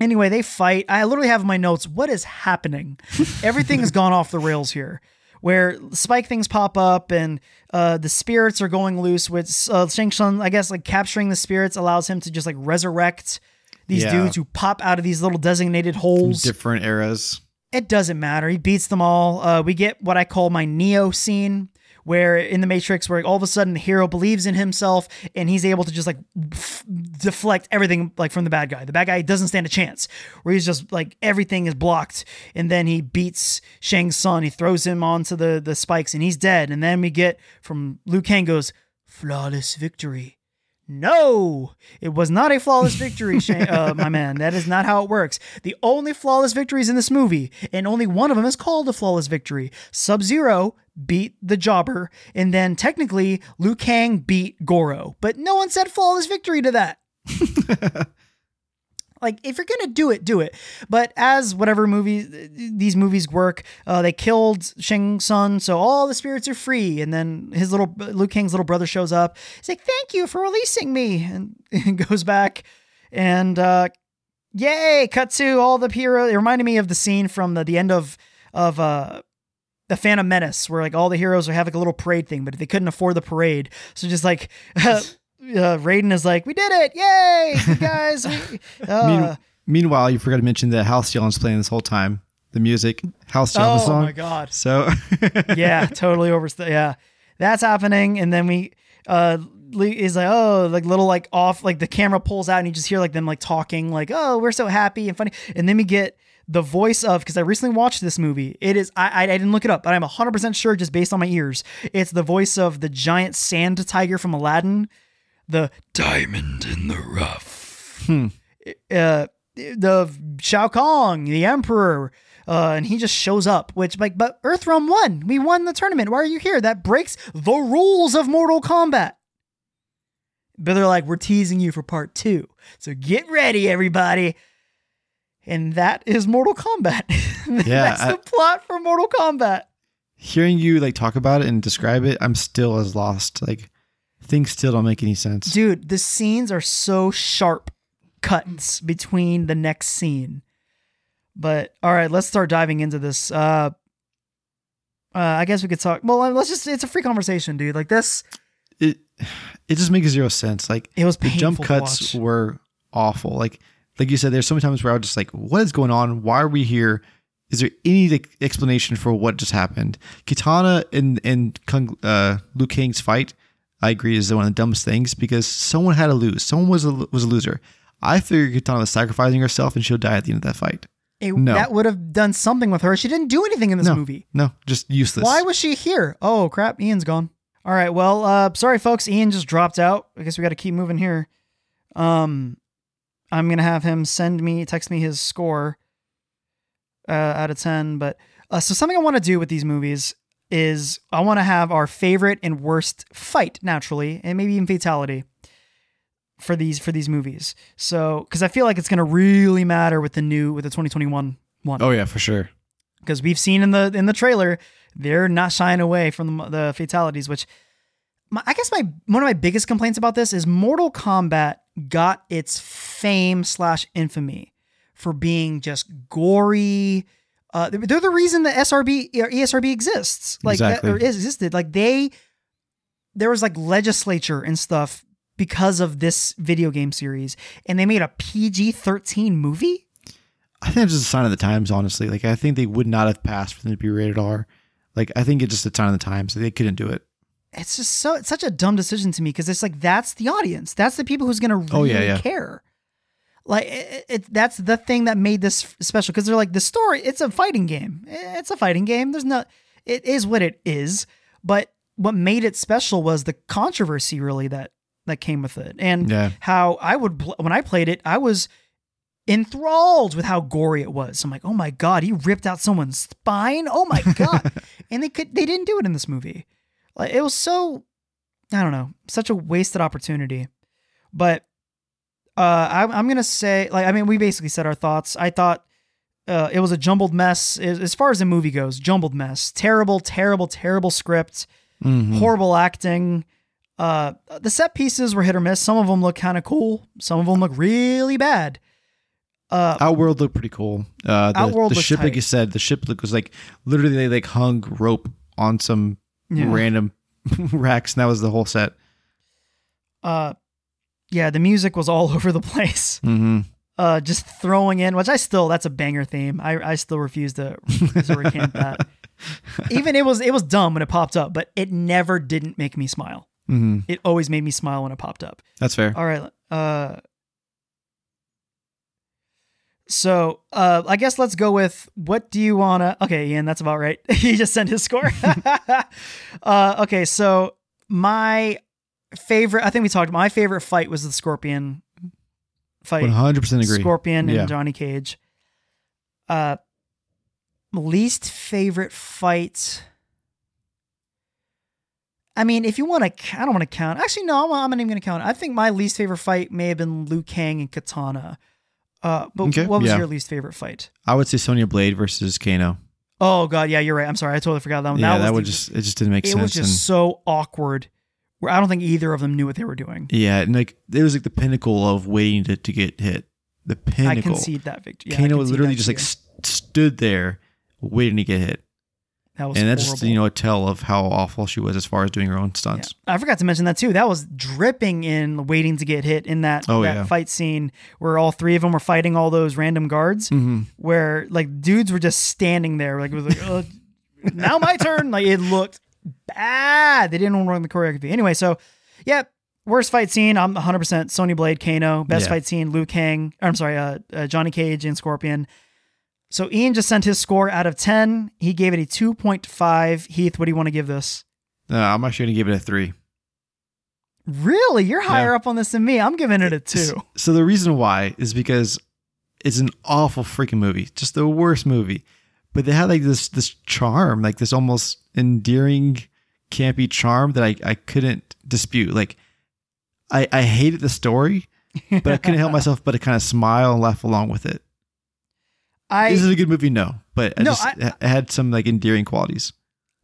Anyway, they fight. I literally have my notes, what is happening? Everything has gone off the rails here. where spike things pop up and uh, the spirits are going loose. With uh, Shang Tsung, I guess like capturing the spirits allows him to just like resurrect these Yeah. dudes who pop out of these little designated holes. Different eras. It doesn't matter. He beats them all. Uh, we get what I call my Neo scene, where in the Matrix, where all of a sudden the hero believes in himself and he's able to just like f- deflect everything like from the bad guy. The bad guy doesn't stand a chance. Where he's just like everything is blocked, and then he beats Shang Tsung. He throws him onto the the spikes, and he's dead. And then we get from Liu Kang goes flawless victory. No, it was not a flawless victory, Shane, uh, my man. That is not how it works. The only flawless victories in this movie, and only one of them is called a flawless victory. Sub Zero beat the Jobber, and then technically Liu Kang beat Goro, but no one said flawless victory to that. like if you're gonna do it do it. But as whatever movies these movies work uh, they killed shang Tsung, so all the spirits are free. And then his little Liu Kang's little brother shows up. He's like thank you for releasing me. And, and goes back and uh yay cut to all the hero it reminded me of the scene from the, the end of of uh the Phantom Menace, where like all the heroes are having like a little parade thing, but they couldn't afford the parade, so just like uh, Raiden is like, "We did it! Yay, you guys!" We, uh, Mean- meanwhile, you forgot to mention that Halcyon's playing this whole time. The music, Halcyon, the song. Oh my God. So yeah, totally over. Yeah, that's happening, and then we uh Lee is like, oh, like little like off, like the camera pulls out, and you just hear like them like talking, like, oh, we're so happy and funny, and then we get the voice of because I recently watched this movie. It is I I, didn't look it up, but I'm hundred percent sure just based on my ears, it's the voice of the giant sand tiger from Aladdin, the diamond in the rough. Hmm. Uh, the Shao Kahn, the Emperor, uh, and he just shows up. Which like, but Earthrealm won. We won the tournament. Why are you here? That breaks the rules of Mortal Kombat. But they're like, we're teasing you for part two, so get ready, everybody. And that is Mortal Kombat. Yeah, that's I- the plot for Mortal Kombat. hearing you like talk about it and describe it, I'm still as lost. Like things still don't make any sense. Dude, the scenes are so sharp cuts between the next scene. But all right, let's start diving into this. Uh, uh I guess we could talk. Well, let's just it's a free conversation, dude. Like this It it just makes zero sense. Like It was the jump cuts were awful. Like like you said, there's so many times where I was just like, what is going on? Why are we here? Is there any like, explanation for what just happened? Kitana and and Kung, uh, Liu Kang's fight, I agree, is one of the dumbest things because someone had to lose. Someone was a was a loser. I figured Kitana was sacrificing herself and she'll die at the end of that fight. it, No. that would have done something with her. She didn't do anything in this no, movie. no, just useless. Why was she here? Oh crap, Ian's gone. All right, well, uh sorry folks, Ian just dropped out. I guess we got to keep moving here. Um I'm going to have him send me text me his score uh out of 10, but uh so something I want to do with these movies is I want to have our favorite and worst fight naturally, and maybe even fatality for these for these movies. So cuz I feel like it's going to really matter with the new with the 2021 one Oh yeah, for sure. because we've seen in the in the trailer they're not shying away from the, the fatalities which my, i guess my one of my biggest complaints about this is mortal kombat got its fame slash infamy for being just gory uh, they're the reason the srb or esrb exists like Exactly. that, or existed like they there was like legislature and stuff because of this video game series and they made a pg-13 movie I think it's just a sign of the times, honestly. Like I think they would not have passed for them to be rated R. Like I think it's just a sign of the times. So They couldn't do it. it's just so it's such a dumb decision to me because it's like that's the audience that's the people who's gonna really Oh, yeah, yeah. care like it, it, that's the thing that made this special because they're like the story it's a fighting game. It's a fighting game. There's no it is what it is. But what made it special was the controversy really that that came with it. And Yeah. how i would when i played it i was enthralled with how gory it was. I'm like oh my god he ripped out someone's spine? Oh my god. And they could they didn't do it in this movie. Like it was so I don't know, such a wasted opportunity. But uh I'm I'm gonna say like I mean we basically said our thoughts. I thought uh, it was a jumbled mess as, far as the movie goes. Jumbled mess, terrible, terrible, terrible script, Mhm. horrible acting. Uh, the set pieces were hit or miss. Some of them look kind of cool. Some of them look really bad. Uh, Outworld looked pretty cool. Uh, the, Outworld the ship, like you said, the ship look was like literally they like hung rope on some Yeah. random racks, and that was the whole set. Uh, yeah, the music was all over the place. Mm-hmm. Uh, just throwing in, which I still that's a banger theme. I I still refuse to, to recant that. Even it was it was dumb when it popped up, but it never didn't make me smile. Mm-hmm. It always made me smile when it popped up. That's fair. All right. Uh so uh I guess let's go with what do you wanna okay, Ian, that's about right. he just sent his score. uh okay, so my favorite I think we talked my favorite fight was the scorpion fight. One hundred percent agree. Scorpion and Johnny Cage. Uh least favorite fight I mean, if you want to, I don't want to count. Actually, no, I'm, I'm not even going to count. I think my least favorite fight may have been Liu Kang and Kitana. Uh, but Okay, what was yeah. your least favorite fight? I would say Sonya Blade versus Kano. Oh God, yeah, you're right. I'm sorry, I totally forgot that one. yeah, that, that, would the- just it just didn't make it sense. It was just so awkward. Where I don't think either of them knew what they were doing. yeah, and like it was like the pinnacle of waiting to, to get hit. The pinnacle. I concede that victory. Yeah, Kano literally just like st- stood there waiting to get hit, that was and that's horrible. you know a tell of how awful she was as far as doing her own stunts. I forgot to mention that too. That was dripping in waiting to get hit in that, Oh, that yeah. fight scene where all three of them were fighting all those random guards. Mm-hmm. Where like dudes were just standing there, like, it was like uh, now my turn. Like it looked bad. They didn't want to run the choreography anyway. So, yeah, worst fight scene. I'm 100 percent Sonya Blade, Kano. Best Yeah. fight scene, Liu Kang. Or, I'm sorry, uh, uh, Johnny Cage and Scorpion. So Ian just sent his score out of 10. He gave it a 2.5. Heath, what do you want to give this? Uh, I'm actually gonna give it a three. Really? You're higher Yeah. up on this than me. I'm giving it a two. So the reason why is because it's an awful freaking movie, just the worst movie. But they had like this this charm, like this almost endearing, campy charm that I I couldn't dispute. Like I I hated the story, but I couldn't help myself but to kind of smile and laugh along with it. I This Is it a good movie? No, but I No, just I- it had some like endearing qualities.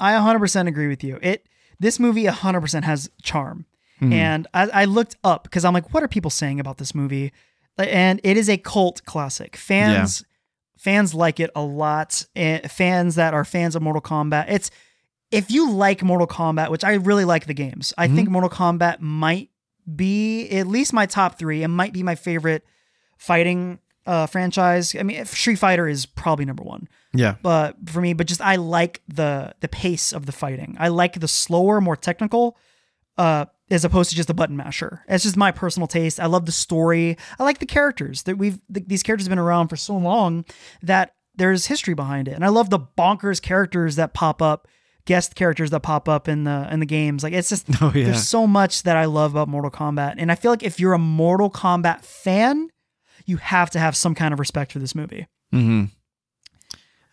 I 100% agree with you. It this movie 100% has charm. Mhm. And I, I looked up because I'm like, what are people saying about this movie? And it is a cult classic. Fans fans like it a lot. And fans that are fans of Mortal Kombat. It's if you like Mortal Kombat, which I really like the games. I think Mortal Kombat might be at least my top three. It might be my favorite fighting uh, franchise. I mean, Street Fighter is probably number one. Yeah, but for me but just i like the the pace of the fighting. I like the slower more technical uh as opposed to just a button masher. It's just my personal taste. I love the story. I like the characters that we've th- these characters have been around for so long that there's history behind it. And i love the bonkers characters that pop up guest characters that pop up in the in the games like it's just Oh, yeah. there's so much that i love about mortal kombat and i feel like if you're a mortal kombat fan you have to have some kind of respect for this movie Mm-hmm.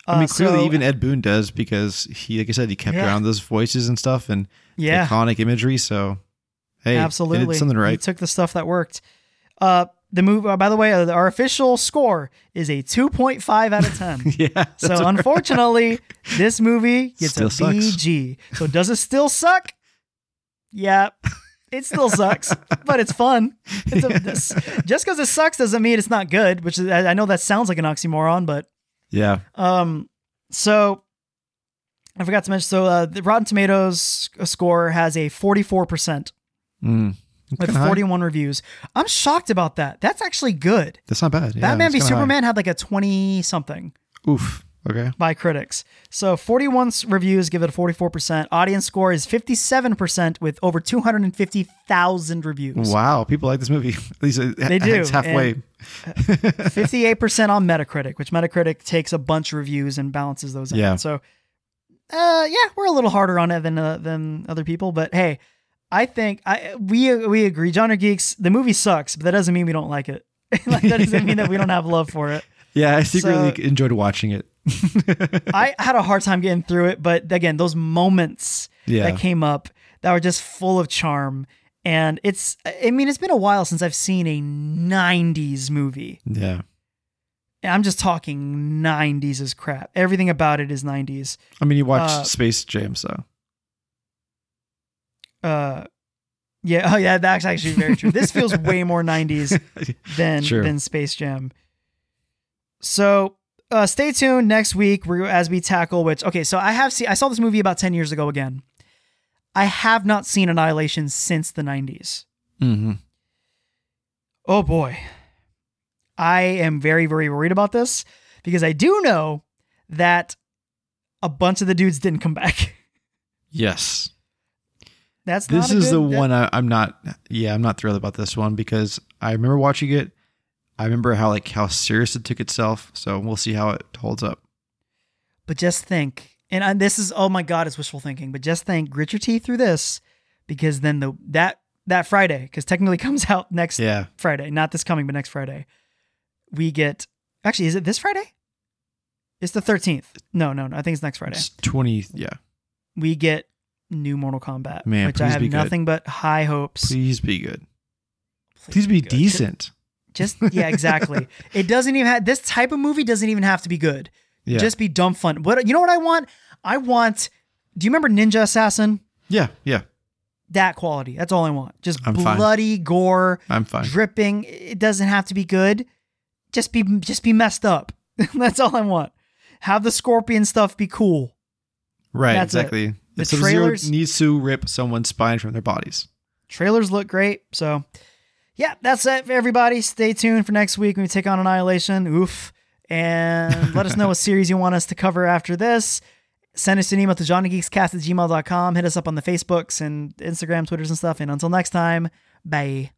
I Uh, mean, clearly, so- even Ed Boon does because he, like I said, he kept Yeah. around those voices and stuff and yeah iconic imagery. So, hey, Absolutely, did something right. He took the stuff that worked. Uh, the movie. Uh, by the way, uh, our official score is a two point five out of ten. yeah. that's so unfortunately, this movie gets Still a sucks. BG. So does it still suck? Yeah, it still sucks, but it's fun. It's a, this- just because it sucks doesn't mean it's not good. Which is, I I know that sounds like an oxymoron, but yeah. um, so I forgot to mention. So uh, the Rotten Tomatoes score has a forty four percent Mm. With Kinda high. 41 reviews. I'm shocked about that. That's actually good. That's not bad. Yeah, Batman v kinda high. Superman had like a 20 something Oof. Okay. by critics. So 41 reviews give it a 44%. Audience score is 57% with over 250,000 reviews. Wow. People like this movie. At least They do, It's halfway. and- 58% on Metacritic, which Metacritic takes a bunch of reviews and balances those out. Yeah. So uh yeah, we're a little harder on it than uh, than other people, but hey, I think I we we agree. Genre Geeks, the movie sucks, but that doesn't mean we don't like it. like that doesn't mean that we don't have love for it. yeah, I secretly So- enjoyed watching it. I had a hard time getting through it, but again, those moments Yeah. that came up that were just full of charm. And it's, I mean, it's been a while since I've seen a 90s movie. Yeah. I'm just talking 90s is crap. Everything about it is 90s. I mean, you watched Uh, Space Jam, so Uh, yeah, oh yeah, that's actually very true. This feels way more 90s than True. than Space Jam. So uh, stay tuned next week we- as we tackle which. Okay, so I have seen. I saw this movie about ten years ago again. I have not seen Annihilation since the nineties. Mm-hmm. Oh boy. I am very, very worried about this because I do know that a bunch of the dudes didn't come back. Yes. That's This not is good- the that- one I, I'm not. Yeah, I'm not thrilled about this one because I remember watching it. I remember how like how serious it took itself. So we'll see how it holds up. But just think, and I, this is oh my god, it's wishful thinking. But just think, grit your teeth through this, because then the that that Friday, because technically comes out next Yeah. Friday, not this coming, but next Friday, we get. Actually, is it this Friday? It's the thirteenth. No, no, no. I think it's next Friday. It's 20. Yeah. We get new Mortal Kombat, Man, which I have be good. nothing but high hopes. Please be good. Please be good. decent. Just yeah, exactly. it doesn't even have this type of movie doesn't even have to be good. Yeah. Just be dumb fun. What you know what I want? I want do you remember Ninja Assassin? Yeah. Yeah. That quality. That's all I want. Just I'm fine. bloody gore, I'm fine. dripping. It doesn't have to be good. Just be just be messed up. That's all I want. Have the scorpion stuff be cool. Right. That's it. Exactly. The Sub-Zero trailers- needs to rip someone's spine from their bodies. Trailers look great. So, yeah, that's it for everybody. Stay tuned for next week when we take on Annihilation. Oof. And let us know what series you want us to cover after this. Send us an email to genregeekscast at gmail.com. Hit us up on the Facebooks and Instagram, Twitters, and stuff. And until next time, bye.